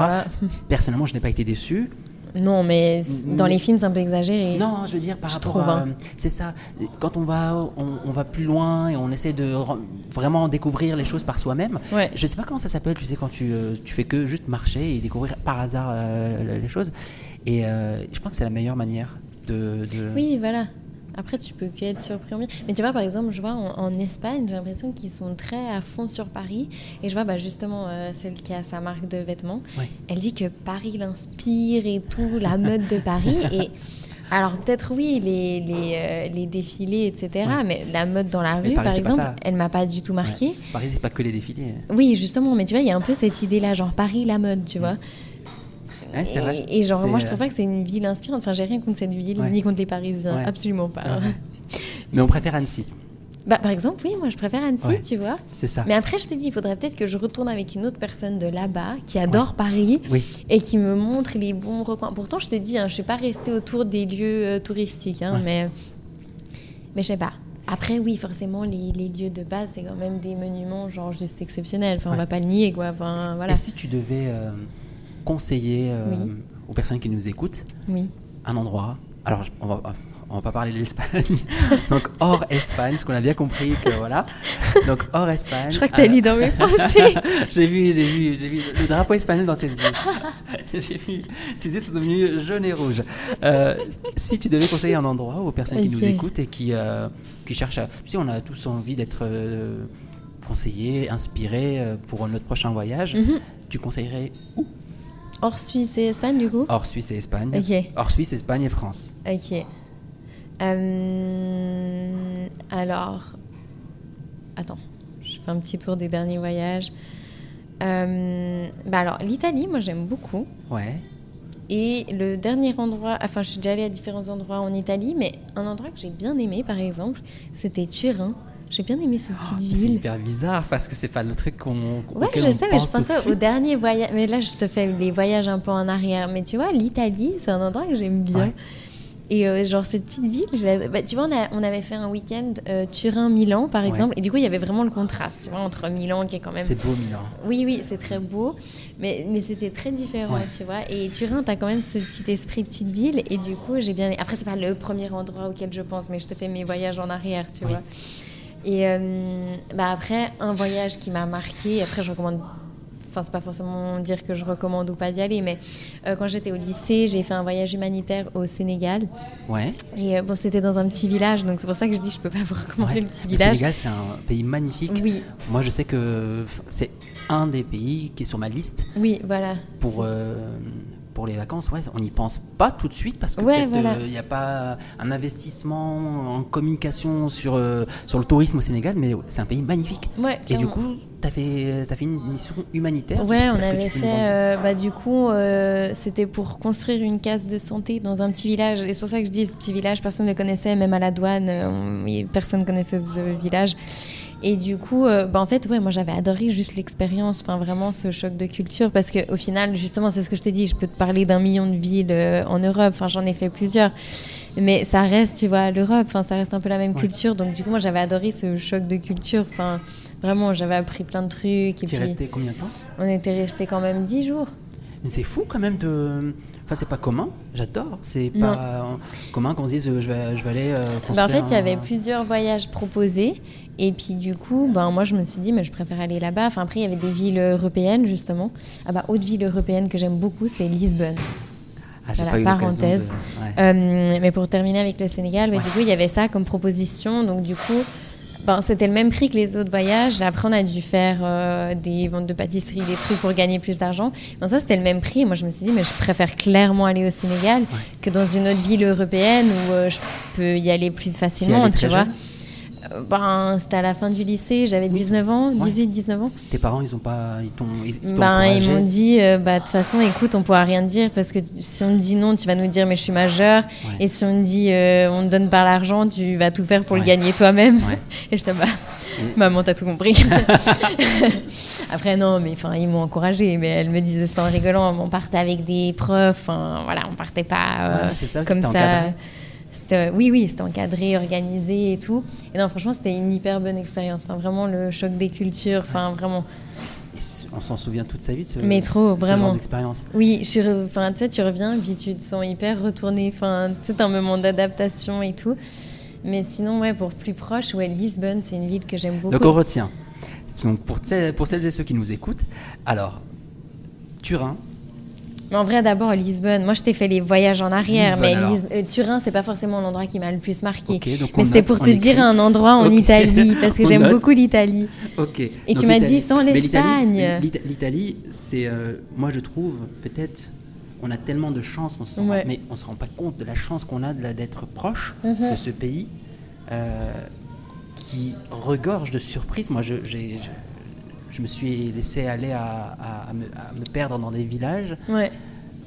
Personnellement, je n'ai pas été déçu. Non, mais c- dans les films, c'est un peu exagéré. Non, je veux dire par Je rapport trouve, à, hein. c'est ça. Quand on va, on, on va plus loin et on essaie de vraiment découvrir les choses par soi-même. Ouais. Je sais pas comment ça s'appelle. Tu sais quand tu, euh, tu fais que juste marcher et découvrir par hasard euh, les choses. Et euh, je pense que c'est la meilleure manière de. de- Oui, voilà. Après, tu peux que être surpris. Mais tu vois, par exemple, je vois en, en Espagne, j'ai l'impression qu'ils sont très à fond sur Paris. Et je vois bah, justement euh, celle qui a sa marque de vêtements. Ouais. Elle dit que Paris l'inspire et tout, la mode de Paris. Et alors, peut-être oui, les, les, euh, les défilés, etc. Ouais. Mais la mode dans la rue, Paris, par exemple, elle m'a pas du tout marqué. Ouais. Paris, c'est pas que les défilés. Oui, justement. Mais tu vois, il y a un peu cette idée-là, genre Paris, la mode, tu vois. Ouais, c'est vrai. Et, genre, moi, je euh, trouve pas que c'est une ville inspirante. Enfin, j'ai rien contre cette ville, Ouais. ni contre les Parisiens. Ouais. Absolument pas. Mais on préfère Annecy. Bah, par exemple, oui, moi, je préfère Annecy, Ouais. tu vois. C'est ça. Mais après, je te dis, il faudrait peut-être que je retourne avec une autre personne de là-bas qui adore Paris Oui. et qui me montre les bons recoins. Pourtant, je te dis, hein, je suis pas restée autour des lieux euh, touristiques, hein, Ouais. mais mais je sais pas. Après, oui, forcément, les, les lieux de base, c'est quand même des monuments, genre juste exceptionnels. Enfin, on va pas le nier, quoi. Enfin, voilà. Et si tu devais euh, conseiller euh, Oui. aux personnes qui nous écoutent Oui. un endroit. Alors, on va, on va pas parler de l'Espagne. Donc, hors Espagne, parce qu'on a bien compris que voilà. Donc, hors Espagne. Je crois que t'as euh, lu dans mes pensées. j'ai vu, j'ai vu, j'ai vu le drapeau espagnol dans tes yeux. j'ai vu, tes yeux sont devenus jaunes et rouges. Euh, si tu devais conseiller un endroit aux personnes qui nous écoutent et qui, euh, qui cherchent à. Tu sais, on a tous envie d'être conseillés, inspirés euh, pour notre prochain voyage. Mhm. Tu conseillerais où? Hors Suisse et Espagne, du coup Hors Suisse et Espagne. Ok. Hors Suisse, Espagne et France. Ok. Euh, alors, attends, je fais un petit tour des derniers voyages. Euh, bah alors, l'Italie, moi j'aime beaucoup. Ouais. Et le dernier endroit, enfin je suis déjà allée à différents endroits en Italie, mais un endroit que j'ai bien aimé par exemple, c'était Turin. J'ai bien aimé cette petite Mais C'est ville. hyper bizarre parce que c'est pas le truc qu'on. Ouais, je sais, mais je de pensais au dernier voyage. Mais là, je te fais les voyages un peu en arrière. Mais tu vois, l'Italie, c'est un endroit que j'aime bien. Ouais. Et euh, genre, cette petite ville, je bah, tu vois, on, a- on avait fait un week-end euh, Turin-Milan, par Ouais. exemple. Et du coup, il y avait vraiment le contraste, tu vois, entre Milan, qui est quand même. C'est beau, Milan. Oui, oui, c'est très beau. Mais, mais c'était très différent, Ouais. tu vois. Et Turin, t'as quand même ce petit esprit petite ville. Et du coup, j'ai bien. Après, c'est pas le premier endroit auquel je pense, mais je te fais mes voyages en arrière, tu Oui. vois. Et euh, bah après, un voyage qui m'a marqué, après je recommande, enfin c'est pas forcément dire que je recommande ou pas d'y aller, mais euh, quand j'étais au lycée, j'ai fait un voyage humanitaire au Sénégal. Ouais. Et euh, bon, c'était dans un petit village, donc c'est pour ça que je dis je peux pas vous recommander ouais. le petit Le village. Sénégal, c'est un pays magnifique. Oui, Moi, je sais que c'est un des pays qui est sur ma liste oui, voilà. pour pour les vacances, ouais, on n'y pense pas tout de suite parce que Ouais, peut-être voilà. il n'y a pas un investissement en communication sur, euh, sur le tourisme au Sénégal, mais c'est un pays magnifique. Ouais, Et du coup, tu as fait, t'as fait une mission humanitaire. Ouais, on Est-ce que tu avait fait. euh, bah, du coup, euh, c'était pour construire une case de santé dans un petit village. Et c'est pour ça que je dis ce petit village, personne ne le connaissait, même à la douane, euh, on- personne connaissait ce village. Et du coup, euh, bah, en fait, ouais, moi j'avais adoré juste l'expérience, enfin vraiment ce choc de culture, parce qu'au final, justement, c'est ce que je te dis, je peux te parler d'un million de villes euh, en Europe, enfin j'en ai fait plusieurs, mais ça reste, tu vois, l'Europe, enfin ça reste un peu la même Ouais. culture, donc du coup, moi j'avais adoré ce choc de culture, enfin vraiment, j'avais appris plein de trucs. Tu es resté combien de temps? On était resté quand même 10 jours. Mais C'est fou quand même de. Enfin, c'est pas commun, j'adore. C'est pas commun qu'on se dise euh, je vais, je vais aller. euh, Bah, en fait, il y avait plusieurs voyages proposés. Et puis, du coup, ben, moi, je me suis dit, mais je préfère aller là-bas. Enfin, après, il y avait des villes européennes, justement. Ah, bah, autre ville européenne que j'aime beaucoup, c'est Lisbonne. Ah, voilà, pas eu parenthèse. de- ouais. Euh, mais pour terminer avec le Sénégal, ouais, Ouais. du coup, il y avait ça comme proposition. Donc, du coup, ben, c'était le même prix que les autres voyages. Après, on a dû faire euh, des ventes de pâtisserie, des trucs pour gagner plus d'argent. Mais ça, c'était le même prix. Et moi, je me suis dit, mais je préfère clairement aller au Sénégal que dans une autre ville européenne où euh, je peux y aller plus facilement, tu vois. jeune Ben, c'était à la fin du lycée, j'avais Oui. 19 ans, Ouais. 18-19 ans. Tes parents, ils ont pas. Ils t'ont. Ils, ils Ben, ils m'ont dit, euh, bah, de toute façon, écoute, on pourra rien dire parce que si on te dit non, tu vas nous dire, mais je suis majeur. Ouais. Et si on te dit, euh, on te donne pas l'argent, tu vas tout faire pour le gagner toi-même. Et je te bah, Et- maman, t'as tout compris. Après, non, mais enfin, ils m'ont encouragé, mais elle me disait ça en rigolant. On partait avec des profs, voilà, on partait pas euh, Ouais, c'est ça, comme ça. C'était- oui, oui, c'était encadré, organisé et tout. Et non, franchement, c'était une hyper bonne expérience. Enfin, vraiment, le choc des cultures, enfin, vraiment. On s'en souvient toute sa vie. Ce, Mais trop, vraiment. d'expérience. Oui, je suis re- enfin, tu sais, tu reviens, puis tu te sens hyper retourné. Enfin, t'as un moment d'adaptation et tout. Mais sinon, ouais, pour plus proche, ouais, Lisbonne, c'est une ville que j'aime beaucoup. Donc on retient. Donc pour celles et ceux qui nous écoutent, alors, Turin, Mais en vrai, d'abord, Lisbonne. Moi, je t'ai fait les voyages en arrière, Lisbonne, mais. Lis- euh, Turin, c'est pas forcément l'endroit qui m'a le plus marqué. Mais c'était pour te écrit. dire un endroit en. Italie, parce que j'aime beaucoup l'Italie. ok. Et Donc tu m'as dit sans l'Espagne. l'Italie- l'Ita- L'Italie, c'est, euh, moi je trouve, peut-être, on a tellement de chance, on se rend- Ouais. mais on se rend pas compte de la chance qu'on a d'être proche Mhm. de ce pays euh, qui regorge de surprises. Moi, je, j'ai- je, me suis laissé aller à, à- à me, à me perdre dans des villages Ouais,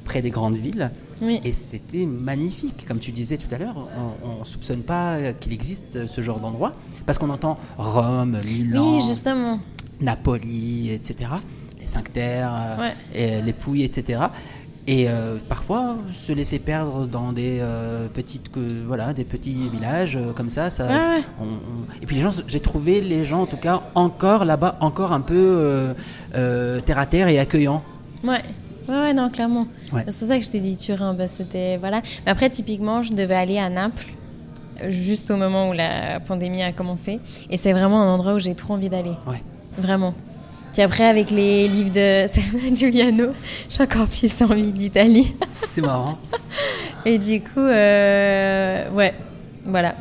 près des grandes villes. oui. Et c'était magnifique. Comme tu disais tout à l'heure, on ne soupçonne pas qu'il existe ce genre d'endroit. Parce qu'on entend Rome, Milan, Oui, justement. Napoli, etc. Les cinq terres, euh, Ouais. et les Pouilles, etc. Et euh, parfois, se laisser perdre dans des euh, petites, voilà, des petits villages euh, comme ça, ça. Ouais, ouais. on- on- Et puis les gens, j'ai trouvé les gens en tout cas encore là-bas, encore un peu terre à terre et accueillants. Ouais. Ouais, ouais, non, clairement. Ouais. C'est pour ça que je t'ai dit Turin, bah, c'était voilà. Mais après, typiquement, je devais aller à Naples juste au moment où la pandémie a commencé, et c'est vraiment un endroit où j'ai trop envie d'aller, Ouais. vraiment. Puis après, avec les livres de Serena Giuliano, j'ai encore plus envie d'Italie. C'est marrant. Et du coup, euh, ouais, voilà.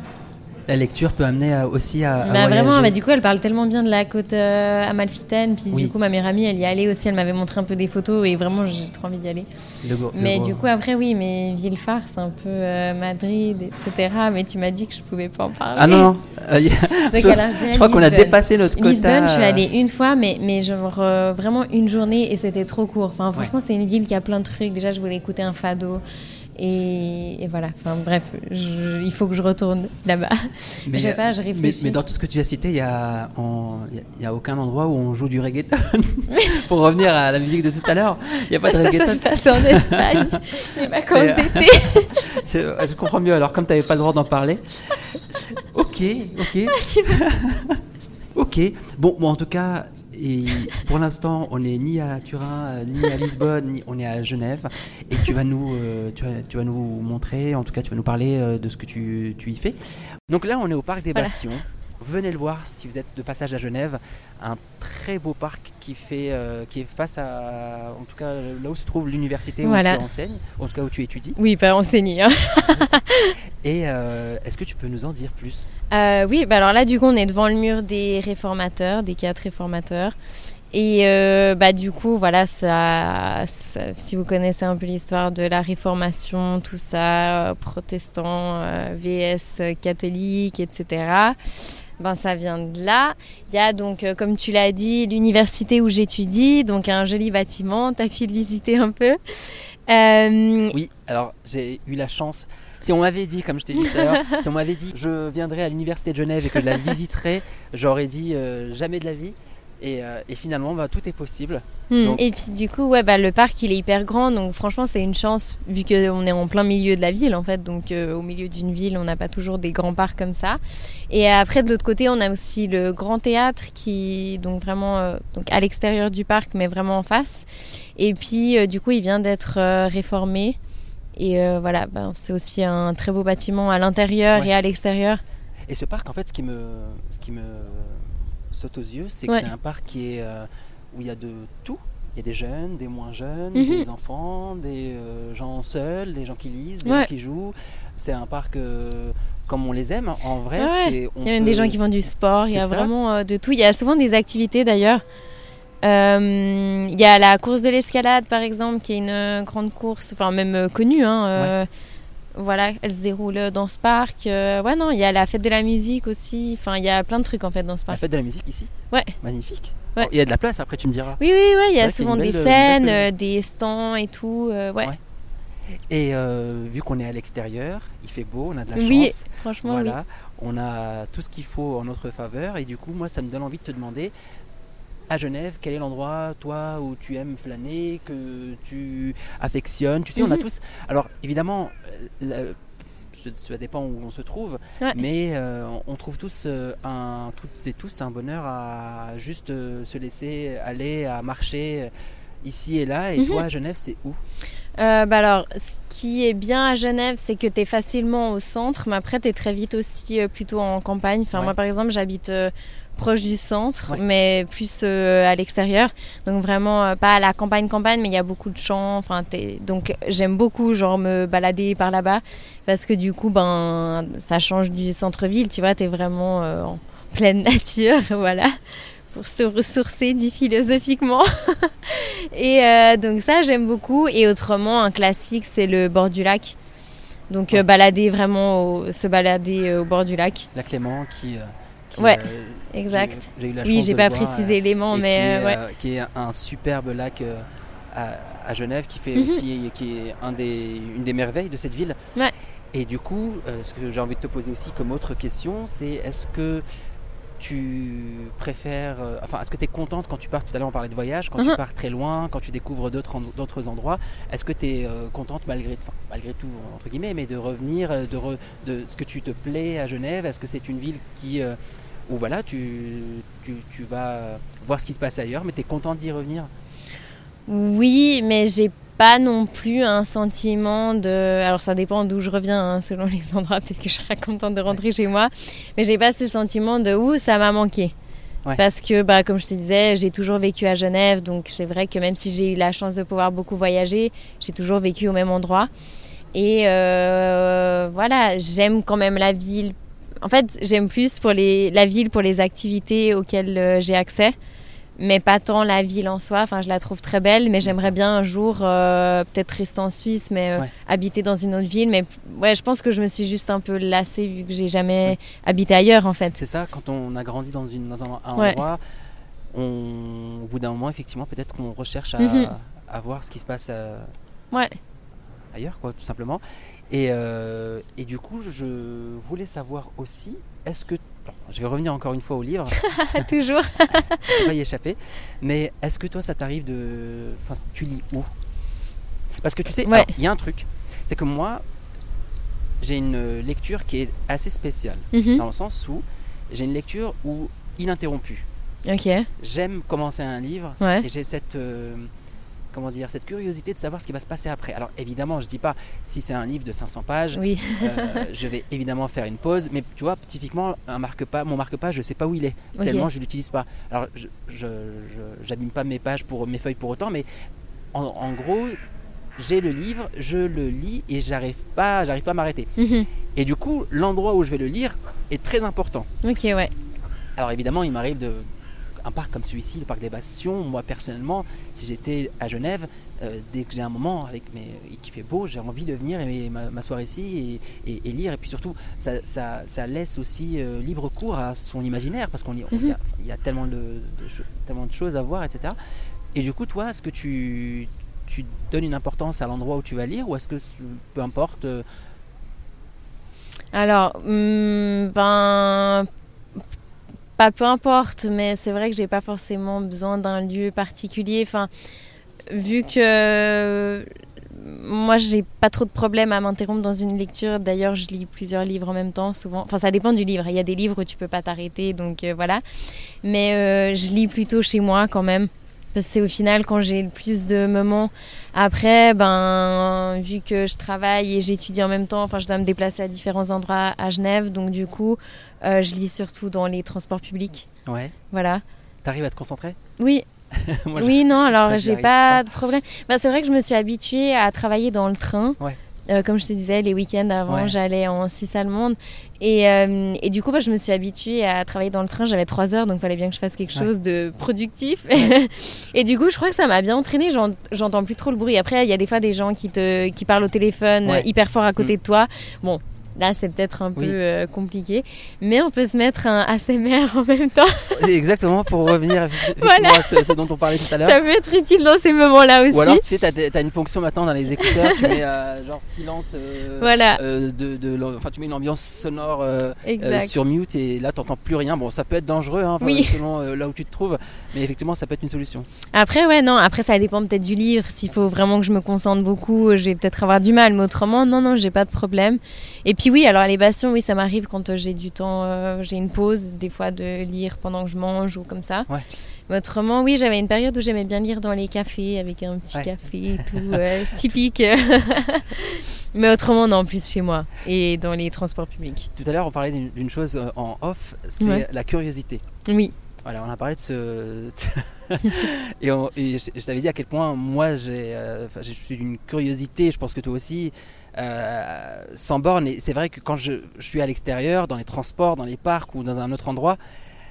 La lecture peut amener à- aussi à, Bah, vraiment, bah, du coup, elle parle tellement bien de la côte euh, amalfitaine. Puis Oui. du coup, ma meilleure amie, elle y est allée aussi. Elle m'avait montré un peu des photos et vraiment, j'ai trop envie d'y aller. Le go- le Mais du coup, après, oui, mes villes phares, c'est un peu euh, Madrid, etc. Mais tu m'as dit que je pouvais pas en parler. Ah non. Euh, Donc, je, alors, je je crois qu'on a dépassé notre quota. Lisbonne, je suis allée une fois, mais, mais genre euh, vraiment une journée et c'était trop court. Enfin, franchement, c'est une ville qui a plein de trucs. Déjà, je voulais écouter un fado. Et, et voilà, enfin bref, je- il faut que je retourne là-bas. Mais, je sais pas, je mais, réfléchis. mais dans tout ce que tu as cité, il n'y a, y a- aucun endroit où on joue du reggaeton. Pour revenir à la musique de tout à l'heure, il n'y a pas de ça, ça reggaeton. se passe en Espagne, les vacances euh, d'été. Je comprends mieux. Alors, comme tu n'avais pas le droit d'en parler. Ok, ok. ok. Bon, bon, en tout cas, et pour l'instant, on n'est ni à Turin, euh, ni à Lisbonne, ni on est à Genève. Et tu vas nous, euh, tu vas, tu vas nous montrer, en tout cas, tu vas nous parler euh, de ce que tu, tu y fais. Donc là, on est au parc des Voilà. Bastions. Venez le voir si vous êtes de passage à Genève. Un très beau parc qui, fait, euh, qui est face à, en tout cas, là où se trouve l'université où Voilà. tu enseignes, en tout cas où tu étudies. Oui, pas enseigné. Hein. Et euh, est-ce que tu peux nous en dire plus? Euh, oui, bah alors là, du coup, on est devant le mur des réformateurs, des quatre réformateurs. Et euh, bah, du coup, voilà, ça, ça- si vous connaissez un peu l'histoire de la Réformation, tout ça, euh, protestants, euh, VS euh, catholique, etc., ben, ça vient de là. Il y a donc, euh, comme tu l'as dit, l'université où j'étudie, donc un joli bâtiment. T'as pu le visiter un peu. Euh, Oui, alors j'ai eu la chance. Si on m'avait dit, comme je t'ai dit tout à l'heure, si on m'avait dit je viendrais à l'université de Genève et que je la visiterais, j'aurais dit euh, jamais de la vie. Et, euh, et finalement, bah, tout est possible. Hmm. Donc- Et puis du coup, ouais, bah, le parc il est hyper grand, donc franchement c'est une chance vu qu'on est en plein milieu de la ville en fait, donc euh, au milieu d'une ville on n'a pas toujours des grands parcs comme ça. Et après de l'autre côté on a aussi le grand théâtre qui donc vraiment euh, donc à l'extérieur du parc mais vraiment en face. Et puis euh, du coup il vient d'être euh, réformé. Et euh, voilà, ben, c'est aussi un très beau bâtiment à l'intérieur Ouais. et à l'extérieur. Et ce parc, en fait, ce qui me, ce qui me saute aux yeux, c'est que Ouais. c'est un parc qui est, euh, où il y a de tout. Il y a des jeunes, des moins jeunes, Mhm. des enfants, des euh, gens seuls, des gens qui lisent, des Ouais. gens qui jouent. C'est un parc euh, comme on les aime. En vrai, Ouais, on Il y a même des gens qui font du sport, il y a ça. vraiment de tout. Il y a souvent des activités d'ailleurs. Il y a la course de l'escalade par exemple, qui est une grande course, enfin même connue. Hein, Voilà, elle se déroule dans ce parc. Euh, ouais, non, il y a la fête de la musique aussi. Enfin, il y a plein de trucs en fait dans ce La parc. fête de la musique ici? Ouais. Magnifique. Ouais. Oh, Il y a de la place, après tu me diras. Oui, oui, oui, il y a y souvent des belle- scènes, euh, des stands et tout. euh, ouais. Ouais. Et vu qu'on est à l'extérieur, il fait beau, on a de la Oui, chance. franchement, Voilà, on a tout ce qu'il faut en notre faveur. Et du coup, moi, ça me donne envie de te demander, à Genève, quel est l'endroit, toi, où tu aimes flâner, que tu affectionnes Tu sais, on a Mhm. tous... Alors, évidemment, euh, la- ça- dépend où on se trouve, Ouais. mais euh, on trouve tous euh, un, toutes et tous un bonheur à juste se laisser aller, à marcher ici et là. Et Mhm. toi, à Genève, c'est où? Euh, bah alors, ce qui est bien à Genève, c'est que tu es facilement au centre, mais après, tu es très vite aussi euh, plutôt en campagne. Enfin, Ouais. moi, par exemple, j'habite euh, proche du centre, Ouais. mais plus euh, à l'extérieur. Donc, vraiment, euh, pas à la campagne-campagne, mais il y a beaucoup de champs. Enfin, t'es- donc, j'aime beaucoup, genre, me balader par là-bas, parce que du coup, ben, ça change du centre-ville. Tu vois, tu es vraiment euh, en pleine nature, voilà pour se ressourcer, dit philosophiquement. et donc ça, j'aime beaucoup. Et autrement, un classique, c'est le bord du lac. Donc balader vraiment, au- se balader au bord du lac. La Clément qui... qui, Ouais, euh, Exact. eu la Oui, j'ai pas voir, précisé l'élément, mais qui, est, euh, ouais. euh, qui est un superbe lac à, à Genève, qui fait Mhm. aussi, qui est un des, une des merveilles de cette ville. Ouais. Et du coup, ce que j'ai envie de te poser aussi comme autre question, c'est est-ce que tu préfères, euh, enfin, est-ce que tu es contente quand tu pars, tout à l'heure on parlait de voyage, quand tu Mhm. pars très loin, quand tu découvres d'autres, en- d'autres endroits, est-ce que tu es contente malgré, enfin, malgré tout, entre guillemets, mais de revenir, de, re- de ce que tu te plais à Genève? Est-ce que c'est une ville qui, euh, où voilà, tu, tu, tu vas voir ce qui se passe ailleurs, mais tu es contente d'y revenir? Oui, mais j'ai pas non plus un sentiment de. Alors ça dépend d'où je reviens, hein, selon les endroits. Peut-être que je serais contente de rentrer chez moi, mais j'ai pas ce sentiment de ouh ça m'a manqué. Ouais. Parce que, bah, comme je te disais, j'ai toujours vécu à Genève, donc c'est vrai que même si j'ai eu la chance de pouvoir beaucoup voyager, j'ai toujours vécu au même endroit. Et euh, voilà, j'aime quand même la ville. En fait, j'aime plus pour les, la ville pour les activités auxquelles euh, j'ai accès mais pas tant la ville en soi. Enfin, je la trouve très belle, mais j'aimerais bien un jour euh, peut-être rester en Suisse, mais euh, Ouais. habiter dans une autre ville. Mais ouais, je pense que je me suis juste un peu lassée vu que j'ai jamais habité ailleurs en fait. C'est ça, quand on a grandi dans, une, dans un, un Ouais. endroit, on, au bout d'un moment, effectivement, peut-être qu'on recherche à, Mhm. à voir ce qui se passe euh, Ouais. Ailleurs, quoi, tout simplement. Et, euh, et du coup, je voulais savoir aussi, est-ce que... alors, je vais revenir encore une fois au livre, Toujours. on va y échapper, mais est-ce que toi, ça t'arrive de... Enfin, tu lis où? Parce que tu sais, Ouais. il y a un truc, c'est que moi, j'ai une lecture qui est assez spéciale, Mhm. dans le sens où j'ai une lecture où ininterrompue. Ok. j'aime commencer un livre Ouais. et j'ai cette euh, comment dire cette curiosité de savoir ce qui va se passer après. Alors évidemment, je dis pas si c'est un livre de 500 pages, Oui. euh, je vais évidemment faire une pause, mais tu vois typiquement un marque-page, mon marque-page, je sais pas où il est tellement je l'utilise pas. Alors je j'abîme pas mes pages pour mes feuilles pour autant, mais en, en gros j'ai le livre, je le lis et j'arrive pas j'arrive pas à m'arrêter. Mhm. Et du coup l'endroit où je vais le lire est très important. Ok, ouais. Alors évidemment, il m'arrive de un parc comme celui-ci, le parc des Bastions, moi personnellement, si j'étais à Genève, euh, dès que j'ai un moment avec mes, et qu'il fait beau, j'ai envie de venir et ma- m'asseoir ici et, et- et lire. Et puis surtout, ça, ça- ça laisse aussi euh, libre cours à son imaginaire parce qu'on y- il y, a- il y a tellement de, tellement de choses à voir, etc. Et du coup, toi, est-ce que tu, tu donnes une importance à l'endroit où tu vas lire ou est-ce que peu importe euh, Alors, hum, ben, pas peu importe, mais c'est vrai que j'ai pas forcément besoin d'un lieu particulier. Enfin, vu que moi, j'ai pas trop de problème à m'interrompre dans une lecture. D'ailleurs, je lis plusieurs livres en même temps, souvent. Enfin, ça dépend du livre. Il y a des livres où tu peux pas t'arrêter, donc euh, voilà. Mais euh, je lis plutôt chez moi quand même. Parce que c'est au final quand j'ai le plus de moments. Après, ben, vu que je travaille et j'étudie en même temps, enfin, je dois me déplacer à différents endroits à Genève. Donc, du coup, euh, je lis surtout dans les transports publics. Ouais. Voilà. T'arrives à te concentrer? Oui, Moi, oui, non, alors j'ai pas de problème. Bah, c'est vrai que je me suis habituée à travailler dans le train. Ouais. Euh, comme je te disais, les week-ends avant, Ouais. j'allais en Suisse allemande. Et, euh, et du coup, bah, je me suis habituée à travailler dans le train. J'avais trois heures, donc il fallait bien que je fasse quelque Ouais. chose de productif. et du coup, je crois que ça m'a bien entraînée. J'en- J'entends plus trop le bruit. Après, il y a des fois des gens qui, te, qui parlent au téléphone hyper fort à côté Mm. de toi. Bon. Là, c'est peut-être un Oui. peu euh, compliqué, mais on peut se mettre un ASMR en même temps. Exactement, pour revenir Voilà. à ce, ce dont on parlait tout à l'heure. Ça peut être utile dans ces moments-là aussi. Ou alors, tu sais, t'as, as une fonction maintenant dans les écouteurs, tu mets euh, genre silence, euh, Voilà, euh, de, enfin, tu mets une ambiance sonore sur mute et là, t'entends plus rien. Bon, ça peut être dangereux, hein, Oui. selon là où tu te trouves, mais effectivement, ça peut être une solution. Après, ouais, non, après, ça dépend peut-être du livre. S'il faut vraiment que je me concentre beaucoup, je vais peut-être avoir du mal. Mais autrement, non, non, j'ai pas de problème. Et puis, oui, alors, les passions, oui, ça m'arrive quand euh, j'ai du temps, euh, j'ai une pause, des fois, de lire pendant que je mange ou comme ça. Ouais. Mais autrement, oui, j'avais une période où j'aimais bien lire dans les cafés avec un petit Ouais. café et tout, euh, typique. Mais autrement, non, plus chez moi et dans les transports publics. Tout à l'heure, on parlait d'une, chose en off, c'est Ouais. la curiosité. Oui, Voilà, on a parlé de ce. et, on- et je, je t'avais dit à quel point moi j'ai, euh, je suis d'une curiosité, je pense que toi aussi, euh, sans borne. Et c'est vrai que quand je, je suis à l'extérieur, dans les transports, dans les parcs ou dans un autre endroit,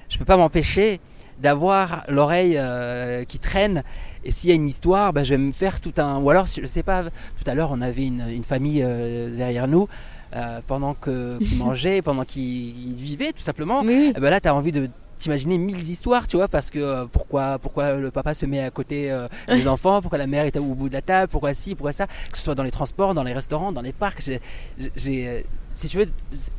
je peux pas m'empêcher d'avoir l'oreille euh, qui traîne. Et s'il y a une histoire, bah, je vais me faire tout un. Ou alors, je sais pas, tout à l'heure, on avait une, une famille euh, derrière nous. euh, pendant que- qu'ils mangeaient, pendant qu'ils ils vivaient tout simplement, oui, oui. eh ben là, tu as envie de t'imaginer mille histoires, tu vois, parce que euh, pourquoi, pourquoi le papa se met à côté euh, des enfants, pourquoi la mère est au bout de la table, pourquoi ci, pourquoi ça, que ce soit dans les transports, dans les restaurants, dans les parcs. j'ai- euh, si tu veux,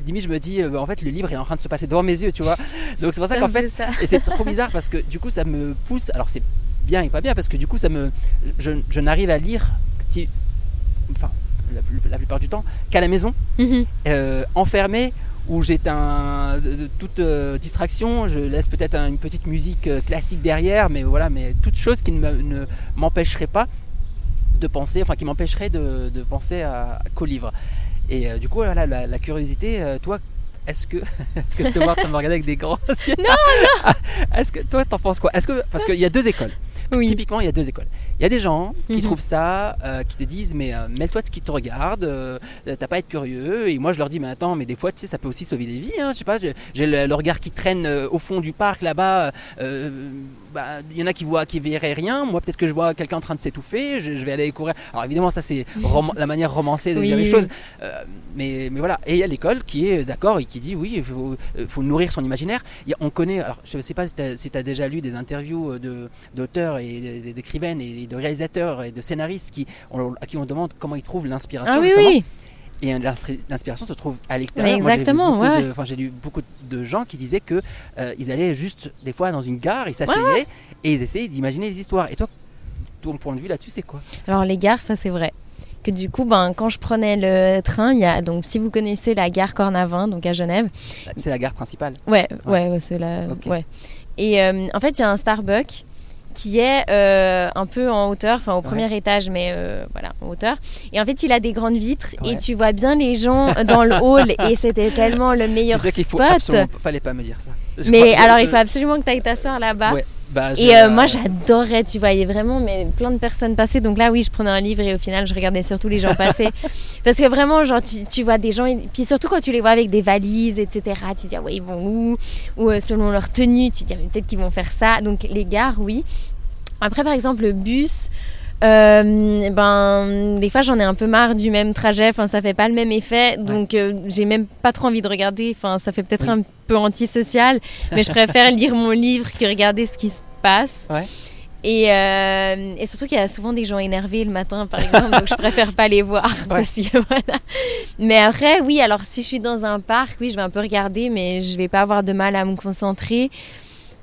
limite, je me dis, euh, en fait, le livre est en train de se passer devant mes yeux, tu vois. Donc c'est pour ça Ça qu'en fait, et c'est trop bizarre parce que du coup, ça me pousse. Alors c'est bien et pas bien parce que du coup, ça me, je, je n'arrive à lire, enfin, la, plupart du temps, qu'à la maison Mhm. euh, enfermé où j'ai un, toute euh, distraction, je laisse peut-être un- une petite musique euh, classique derrière, mais voilà, mais toute chose qui ne me- ne m'empêcherait pas de penser, enfin qui m'empêcherait de, de penser à, qu'au livre. Et euh, du coup, voilà, la, la curiosité, euh, toi, est-ce que, est-ce que je te vois en train de me regarder avec des grands Non, non Est-ce que toi, t'en penses quoi? Est-ce que parce qu'il y a deux écoles. Oui. Typiquement, il y a deux écoles. Il y a des gens qui Mhm. trouvent ça, euh, qui te disent mais euh, mêle-toi de ce qui te regarde, euh, t'as pas à être curieux. Et moi, je leur dis mais attends, mais des fois, tu sais, ça peut aussi sauver des vies. Hein, je sais pas, j'ai le, le regard qui traîne euh, au fond du parc là-bas. Bah, Il y en a qui voient, qui verraient rien. Moi, peut-être que je vois quelqu'un en train de s'étouffer. Je, je vais aller courir. Alors évidemment, ça c'est la manière romancée de Oui, dire les oui. choses. Euh, mais, mais voilà. Et il y a l'école qui est d'accord et qui dit oui, il faut, euh, faut nourrir son imaginaire. A- on connaît. Alors je sais pas si tu as, si déjà lu des interviews euh, de d'auteurs et d'écrivaines et de réalisateurs et de scénaristes qui on- à qui on demande comment ils trouvent l'inspiration. Ah oui. Et l'inspi- l'inspiration se trouve à l'extérieur. Mais Moi, j'ai vu exactement, beaucoup ouais. Enfin, lu beaucoup de gens qui disaient que euh, ils allaient juste des fois dans une gare, ils s'asseyaient et ils essayaient d'imaginer les histoires. Et toi, ton point de vue là-dessus, c'est quoi? Alors les gares, ça c'est vrai. Que du coup, ben, quand je prenais le train, il y a donc si vous connaissez la gare Cornavin, donc à Genève, C'est la gare principale? ouais, Ouais. ouais, ouais, c'est la, Ok. ouais. Et euh, en fait, il y a un Starbucks qui est euh, un peu en hauteur, enfin au premier étage, mais euh, voilà, en hauteur. Et en fait, il a des grandes vitres Ouais. et tu vois bien les gens dans le hall. Et c'était tellement le meilleur qu'il faut spot. absolument. Fallait pas me dire ça. Je Mais que- alors, il faut absolument que tu ailles t'asseoir là-bas. Ouais. Bah, Et euh, moi, j'adorais, tu voyais vraiment mais plein de personnes passer. Donc là, oui, je prenais un livre et au final, je regardais surtout les gens passer. Parce que vraiment, genre, tu, tu vois des gens, et puis surtout quand tu les vois avec des valises, etc., tu te dis, ah ouais, ils vont où? Ou euh, selon leur tenue, tu te dis, ah, mais peut-être qu'ils vont faire ça. Donc les gares, oui. Après, par exemple, le bus. euh, ben des fois j'en ai un peu marre du même trajet enfin ça fait pas le même effet donc euh, j'ai même pas trop envie de regarder enfin ça fait peut-être Oui. un peu antisocial mais je préfère lire mon livre que regarder ce qui se passe Ouais. et, euh, et surtout qu'il y a souvent des gens énervés le matin, par exemple, donc je préfère pas les voir. parce que, voilà. Mais après, oui, alors si je suis dans un parc, oui, je vais un peu regarder, mais je vais pas avoir de mal à me concentrer.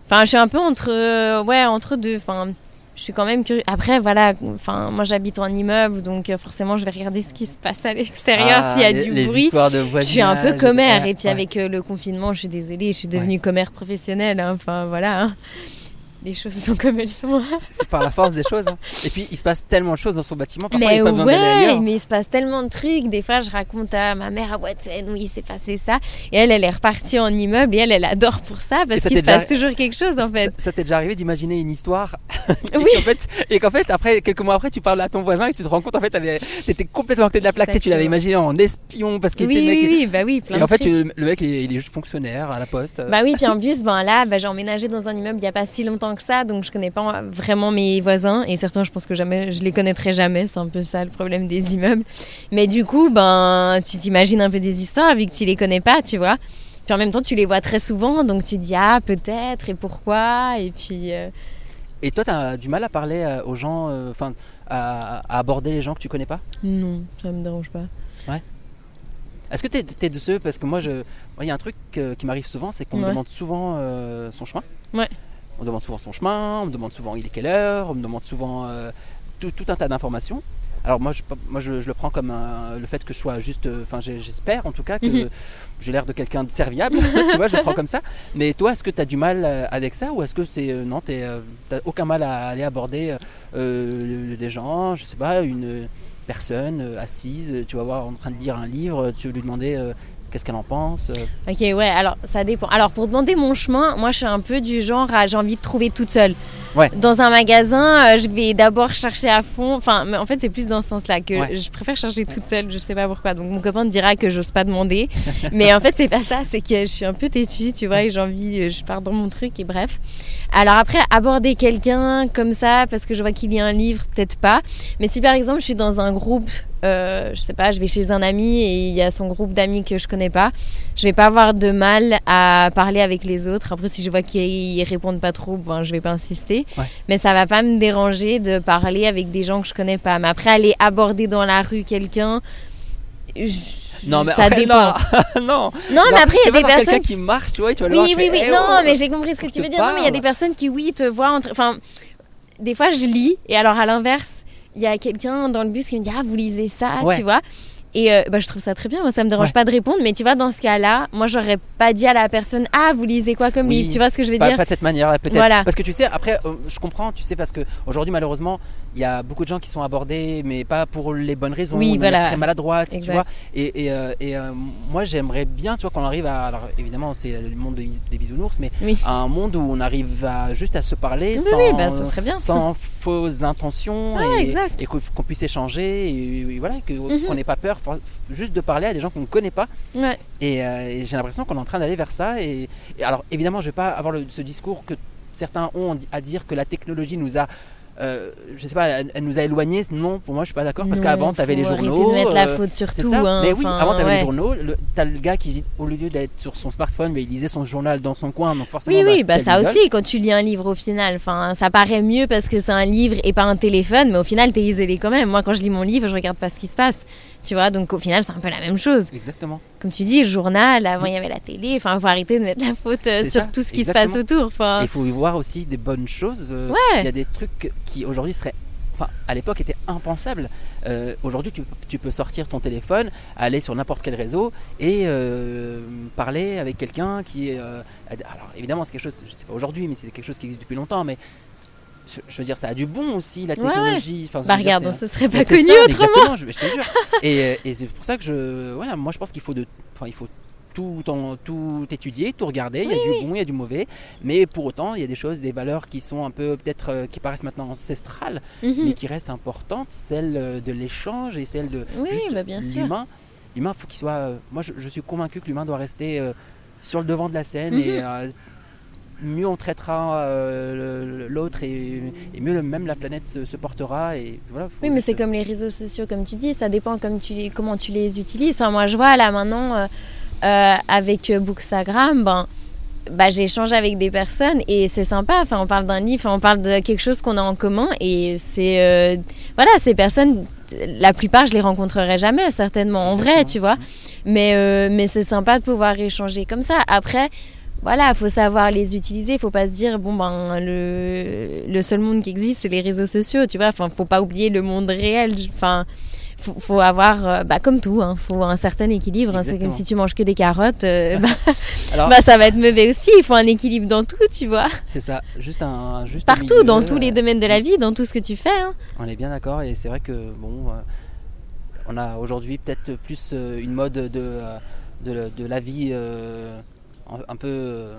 Enfin, je suis un peu entre, euh, ouais, entre deux. Enfin, je suis quand même curieuse. Après, voilà, enfin, moi j'habite en immeuble, donc euh, forcément, je vais regarder ce qui se passe à l'extérieur, ah, s'il y a les- du les bruit. de Je suis un peu commère. ouais, et puis ouais. avec euh, le confinement, je suis désolée, je suis devenue commère professionnelle. hein. Enfin, voilà. hein. Les choses sont comme elles sont. C'est- C'est par la force des choses. hein. Et puis, il se passe tellement de choses dans son bâtiment. Parfois, il Mais a pas besoin ouais, ailleurs. mais il se passe tellement de trucs. Des fois, je raconte à ma mère à Watson, oui, il s'est passé ça. Et elle, elle est repartie en immeuble et elle, elle adore pour ça parce qu'il se déjà- passe toujours quelque chose en fait. Ça, ça t'est déjà arrivé d'imaginer une histoire et Oui. qu'en fait, et qu'en fait, après, quelques mois après, tu parles à ton voisin et tu te rends compte, en fait, t'étais complètement à côté de la plaque. Tu l'avais imaginé en espion parce qu'il Oui, était oui, mec. oui, bah oui, plein Et de en fait, trucs. le mec, il est, il est juste fonctionnaire à la poste. Bah oui, puis en plus, ben là, ben, j'ai emménagé dans un immeuble il n'y a pas si longtemps que ça, donc je connais pas vraiment mes voisins et certains, je pense que jamais, je les connaîtrai jamais. C'est un peu ça le problème des immeubles. Mais du coup, ben, tu t'imagines un peu des histoires vu que tu les connais pas, tu vois. Puis en même temps, tu les vois très souvent, donc tu te dis ah peut-être et pourquoi et puis. euh, Et toi, t'as du mal à parler euh, aux gens, euh, enfin, à, à aborder les gens que tu connais pas? Non, ça me dérange pas. Est-ce que t'es es de ceux parce que moi, je, il y a un truc qui m'arrive souvent, c'est qu'on me Ouais. demande souvent euh, son chemin. Ouais. On me demande souvent son chemin, on me demande souvent il est quelle heure, on me demande souvent euh, tout, tout un tas d'informations. Alors moi, je, moi je, je le prends comme un- le fait que je sois juste, euh, enfin j'espère en tout cas que Mhm. j'ai l'air de quelqu'un de serviable, tu vois, je le prends comme ça. Mais toi, est-ce que tu as du mal euh, avec ça ou est-ce que c'est non, tu n'as aucun mal à aller aborder euh, des gens, je sais pas, une personne assise, tu vas voir en train de lire un livre, tu veux lui demander euh, qu'est-ce qu'elle en pense. euh? Ok, ouais, alors ça dépend. Alors pour demander mon chemin, moi je suis un peu du genre à j'ai envie de trouver toute seule. Ouais. Dans un magasin, euh, je vais d'abord chercher à fond. Enfin, mais en fait, c'est plus dans ce sens-là que Ouais. je préfère chercher toute seule. Je sais pas pourquoi. Donc mon copain te dira que j'ose pas demander. mais en fait, c'est pas ça. C'est que je suis un peu têtue, tu vois, et j'ai envie, euh, je pars dans mon truc et bref. Alors après, aborder quelqu'un comme ça parce que je vois qu'il y a un livre, peut-être pas. Mais si par exemple je suis dans un groupe, euh, je sais pas, je vais chez un ami et il y a son groupe d'amis que je connais pas, je vais pas avoir de mal à parler avec les autres. Après, si je vois qu'ils répondent pas trop, ben, je vais pas insister. Ouais. Mais ça va pas me déranger de parler avec des gens que je connais pas. Mais après, aller aborder dans la rue quelqu'un, je- Non, mais ça après, dépend. Non, non. Non, mais après, il y a des personnes. qui marche, tu vois, tu vas le voir, Oui, oui, fais, oui. Eh, non, oh, mais j'ai compris ce que tu veux dire. Non, mais il y a des personnes qui, oui, te voient. Entre... Enfin, des fois, je lis, et alors à l'inverse, il y a quelqu'un dans le bus qui me dit Ah, vous lisez ça, Ouais. tu vois. Et euh, bah, je trouve ça très bien, moi ça me dérange Ouais. pas de répondre, mais tu vois, dans ce cas-là, moi j'aurais pas dit à la personne Ah, vous lisez quoi comme Oui. livre, tu vois ce que je veux Pas, dire? pas de cette manière, peut-être. Voilà. Parce que tu sais, après, euh, je comprends, tu sais, parce que aujourd'hui, malheureusement, il y a beaucoup de gens qui sont abordés, mais pas pour les bonnes raisons. Oui, voilà. Très maladroite, tu vois. Et, et, euh, et, euh, moi, j'aimerais bien, tu vois, qu'on arrive à. Alors, évidemment, c'est le monde de- des bisounours, mais Oui. à un monde où on arrive à juste à se parler Oui, sans. oui, bah, ça serait bien. sans fausses intentions Ouais, et, qu'on puisse échanger et, voilà Mhm. qu'on n'ait pas peur juste de parler à des gens qu'on ne connaît pas Ouais. et, euh, et j'ai l'impression qu'on est en train d'aller vers ça. Et, alors, évidemment, je vais pas avoir le- ce discours que certains ont à dire que la technologie nous a. euh, je sais pas, elle, elle nous a éloignés. Non, pour moi, je suis pas d'accord. Parce qu'avant, tu avais les journaux. de mettre la euh, faute sur c'est tout. hein, mais oui, avant, tu avais ouais. les journaux. Le- T'as le gars qui, au lieu d'être sur son smartphone, mais il lisait son journal dans son coin. Donc, forcément, Oui, oui, bah ça aussi, quand tu lis un livre au final, enfin, ça paraît mieux parce que c'est un livre et pas un téléphone, mais au final, t'es isolé quand même. Moi, quand je lis mon livre, je regarde pas ce qui se passe. Tu vois, donc au final, c'est un peu la même chose. Exactement. Comme tu dis, le journal, avant il y avait la télé, enfin, faut arrêter de mettre la faute euh, sur ça, tout ce qui exactement. se passe autour. Enfin, il faut y voir aussi des bonnes choses. euh, Ouais. Il y a des trucs qui aujourd'hui seraient. Enfin, à l'époque étaient impensables. Euh, aujourd'hui, tu, tu peux sortir ton téléphone, aller sur n'importe quel réseau et euh, parler avec quelqu'un qui euh, alors, évidemment, c'est quelque chose, je sais pas aujourd'hui, mais c'est quelque chose qui existe depuis longtemps. Mais je, veux dire, ça a du bon aussi, la Ouais, ouais. technologie. Je bah veux dire, regarde, on se serait pas ça, autrement. je, je te jure. et et c'est pour ça que je. Voilà, moi, je pense qu'il faut de. Enfin, il faut tout, en- tout étudier, tout regarder. Il y a du bon, il y a du mauvais. Mais pour autant, il y a des choses, des valeurs qui sont un peu, peut-être, euh, qui paraissent maintenant ancestrales, Mhm. mais qui restent importantes. Celle euh, de l'échange et celle de Oui, juste bah, bien l'humain. L'humain, faut qu'il soit. euh, moi, je, je suis convaincu que l'humain doit rester euh, sur le devant de la scène Mhm. et mieux on traitera euh, l'autre et, et mieux même la planète se, se portera. Et voilà. Oui, mais c'est comme les réseaux sociaux, comme tu dis, ça dépend comme tu les, comment tu les utilises. Enfin, moi, je vois là maintenant, euh, euh, avec Bookstagram, ben, bah, j'échange avec des personnes et c'est sympa. Enfin, on parle d'un livre, on parle de quelque chose qu'on a en commun et c'est. euh, voilà, ces personnes, la plupart, je les rencontrerai jamais, certainement, en vrai, tu vois. Mais, euh, mais c'est sympa de pouvoir échanger comme ça. Après. Voilà, faut savoir les utiliser. Faut pas se dire bon ben le, le seul monde qui existe c'est les réseaux sociaux, tu vois. Enfin, faut pas oublier le monde réel. Enfin, faut, faut avoir euh, bah comme tout, hein, faut un certain équilibre. hein. C'est comme Exactement. si tu manges que des carottes, euh, bah, Alors, bah, ça va être mauvais aussi. Il faut un équilibre dans tout, tu vois. c'est ça, juste un. Juste Partout, milieu, dans tous euh, les domaines de la vie, dans tout ce que tu fais. hein. On est bien d'accord et c'est vrai que bon, euh, on a aujourd'hui peut-être plus euh, une mode de, euh, de, de la vie euh, un, peu euh,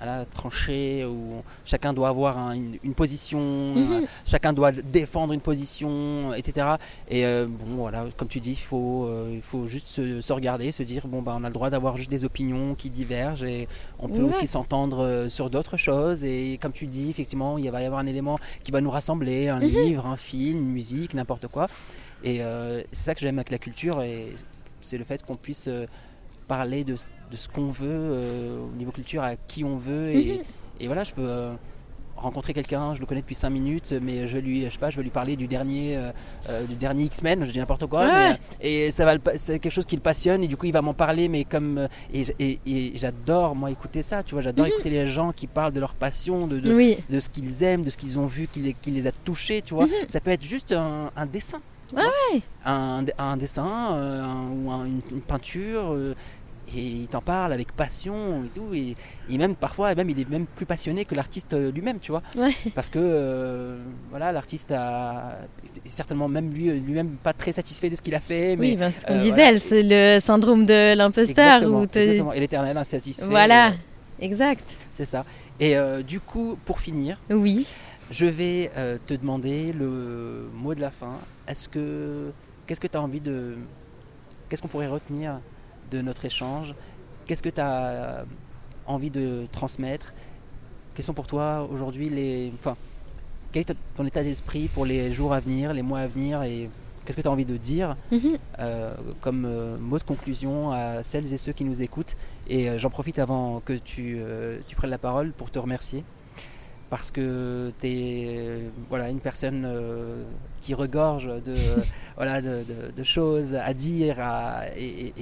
à la tranchée où chacun doit avoir un- une, une position, Mhm. euh, chacun doit défendre une position, etc. Et euh, bon voilà, comme tu dis, il faut, euh, faut juste se, se regarder, se dire bon bah on a le droit d'avoir juste des opinions qui divergent et on peut Ouais. aussi s'entendre sur d'autres choses. Et comme tu dis, effectivement, il va y avoir un élément qui va nous rassembler, un livre, un film, une musique, n'importe quoi. Et euh, c'est ça que j'aime avec la culture, et c'est le fait qu'on puisse parler de, ce- de ce qu'on veut euh, au niveau culture à qui on veut. Et, et voilà, je peux euh, rencontrer quelqu'un, je le connais depuis 5 minutes, mais je vais lui, je sais pas, je vais lui parler du dernier, euh, du dernier X-Men, je dis n'importe quoi, Ouais. mais, et ça va, c'est quelque chose qui le passionne, et du coup il va m'en parler, mais comme et, et- et j'adore moi écouter ça, tu vois, j'adore écouter les gens qui parlent de leur passion, de, de, Oui. de ce qu'ils aiment, de ce qu'ils ont vu, qui les, qui les a touchés, tu vois. Mhm. Ça peut être juste un, un dessin. Ah. Un, un dessin euh, un- ou un- une, une peinture. euh, et il t'en parle avec passion et tout. Et, et même parfois, même, il est même plus passionné que l'artiste euh, lui-même, tu vois. Ouais. Parce que voilà, voilà, l'artiste a est certainement même lui, lui-même pas très satisfait de ce qu'il a fait. Mais Oui, ben, ce qu'on euh, disait, voilà. c'est le syndrome de l'imposteur. Te... exactement. Et l'éternel insatisfait. Voilà, euh, exact. c'est ça. Et euh, du coup, pour finir, Oui. Je vais euh, te demander le mot de la fin. Est-ce que qu'est-ce que tu as envie de qu'est-ce qu'on pourrait retenir de notre échange Qu'est-ce que tu as envie de transmettre? Quels sont pour toi aujourd'hui les enfin quel est ton état d'esprit pour les jours à venir, les mois à venir et qu'est-ce que tu as envie de dire Mhm. euh, comme euh, mot de conclusion à celles et ceux qui nous écoutent? Et euh, j'en profite avant que tu, euh, tu prennes la parole pour te remercier. Parce que tu es voilà, une personne euh, qui regorge de, voilà, de, de- de choses à dire à- et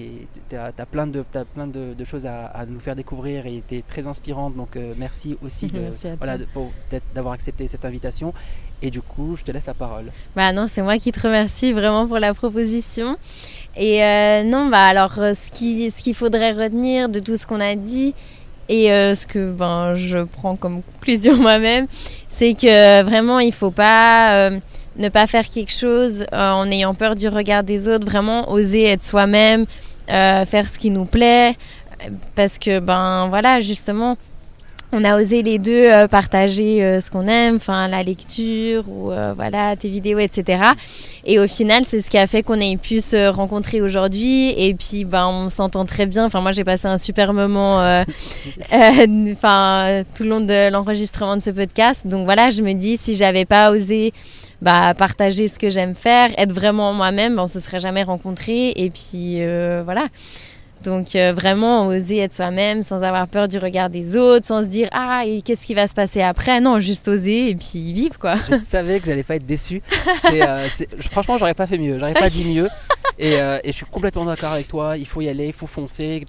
tu as, plein, de, t'as plein de, de choses à, à nous faire découvrir et tu es très inspirante. Donc euh, merci aussi de- Merci voilà, d'avoir accepté cette invitation. Et du coup, je te laisse la parole. Bah non, c'est moi qui te remercie vraiment pour la proposition. Et euh, non, bah alors euh, ce qui ce qu'il faudrait retenir de tout ce qu'on a dit et euh, ce que ben je prends comme conclusion moi-même, c'est que vraiment il faut pas euh, ne pas faire quelque chose euh, en ayant peur du regard des autres, vraiment oser être soi-même, faire ce qui nous plaît. Parce que ben voilà, justement on a osé les deux euh, partager euh, ce qu'on aime, enfin la lecture ou euh, voilà tes vidéos, etc. Et au final, c'est ce qui a fait qu'on ait pu se rencontrer aujourd'hui. Et puis, ben, on s'entend très bien. Enfin, moi, j'ai passé un super moment, euh, euh, enfin, tout le long de l'enregistrement de ce podcast. Donc voilà, je me dis, si j'avais pas osé bah, partager ce que j'aime faire, être vraiment moi-même, ben, on se serait jamais rencontrés. Et puis euh, voilà. Donc euh, vraiment oser être soi-même sans avoir peur du regard des autres, sans se dire ah et qu'est-ce qui va se passer après? Non, juste oser et puis vivre quoi. Je savais que j'allais pas être déçu. Euh, franchement, j'aurais pas fait mieux. J'aurais pas dit mieux. Et, euh, et je suis complètement d'accord avec toi. Il faut y aller, il faut foncer.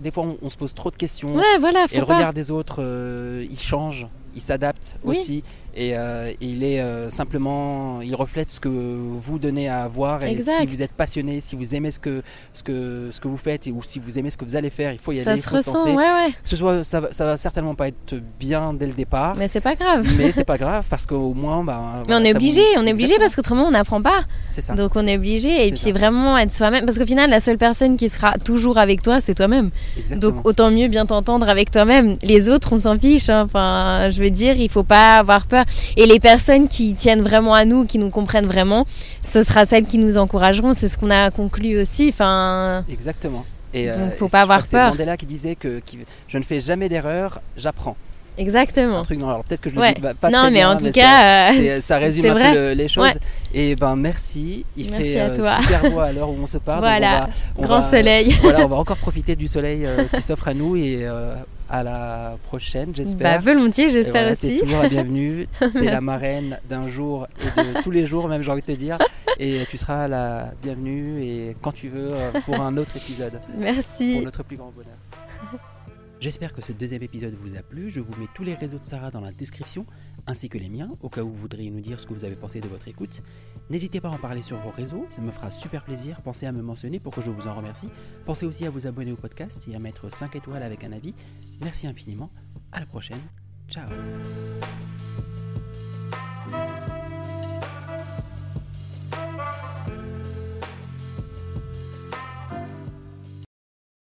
Des fois, on, on se pose trop de questions. Ouais, voilà, et le pas. regard des autres, euh, il change, il s'adapte Oui. aussi. Et, euh, il est euh, simplement, il reflète ce que vous donnez à voir. Et Exact. si vous êtes passionné, si vous aimez ce que, ce que, ce que vous faites, et, ou si vous aimez ce que vous allez faire, il faut y Ça aller. il se faut ressent, ouais, ouais. Ce soit, ça, va, ça va certainement pas être bien dès le départ. Mais c'est pas grave. Mais c'est pas grave parce qu'au moins, bah, Mais voilà, on est ça vous- obligé, on est obligé parce qu'autrement on n'apprend pas. C'est ça. Donc on est obligé et puis ça. vraiment être soi-même. Parce qu'au final, la seule personne qui sera toujours avec toi, c'est toi-même. Donc autant mieux bien t'entendre avec toi-même. Les autres, on s'en fiche. hein. Enfin, je veux dire, il faut pas avoir peur. Et les personnes qui tiennent vraiment à nous, qui nous comprennent vraiment, ce sera celles qui nous encourageront. C'est ce qu'on a conclu aussi. Enfin, Exactement. Et, Donc, euh, faut et pas avoir que c'est peur. Mandela qui disait que qui- je ne fais jamais d'erreur, j'apprends. Exactement. Un truc dans alors peut-être que je le Ouais. dis pas, pas non, très mais bien, en tout cas, euh, c'est- ça résume un vrai. peu le- les choses. Ouais. Et ben merci. Il Merci fait à euh, toi. super beau à l'heure où on se parle. donc Voilà. on va- on Grand va- soleil. Voilà, on va encore profiter du soleil euh, qui s'offre à nous et euh, à la prochaine, Bah, j'espère. volontiers, Et j'espère voilà, t'es aussi. toujours la bienvenue. T'es la marraine d'un jour et de tous les jours, même j'ai envie de te dire. Et tu seras la bienvenue et quand tu veux euh, pour un autre épisode, pour Merci. notre plus grand bonheur. J'espère que ce deuxième épisode vous a plu. Je vous mets tous les réseaux de Sarah dans la description, ainsi que les miens, au cas où vous voudriez nous dire ce que vous avez pensé de votre écoute. N'hésitez pas à en parler sur vos réseaux, ça me fera super plaisir. Pensez à me mentionner pour que je vous en remercie. Pensez aussi à vous abonner au podcast et à mettre 5 étoiles avec un avis. Merci infiniment. À la prochaine. Ciao.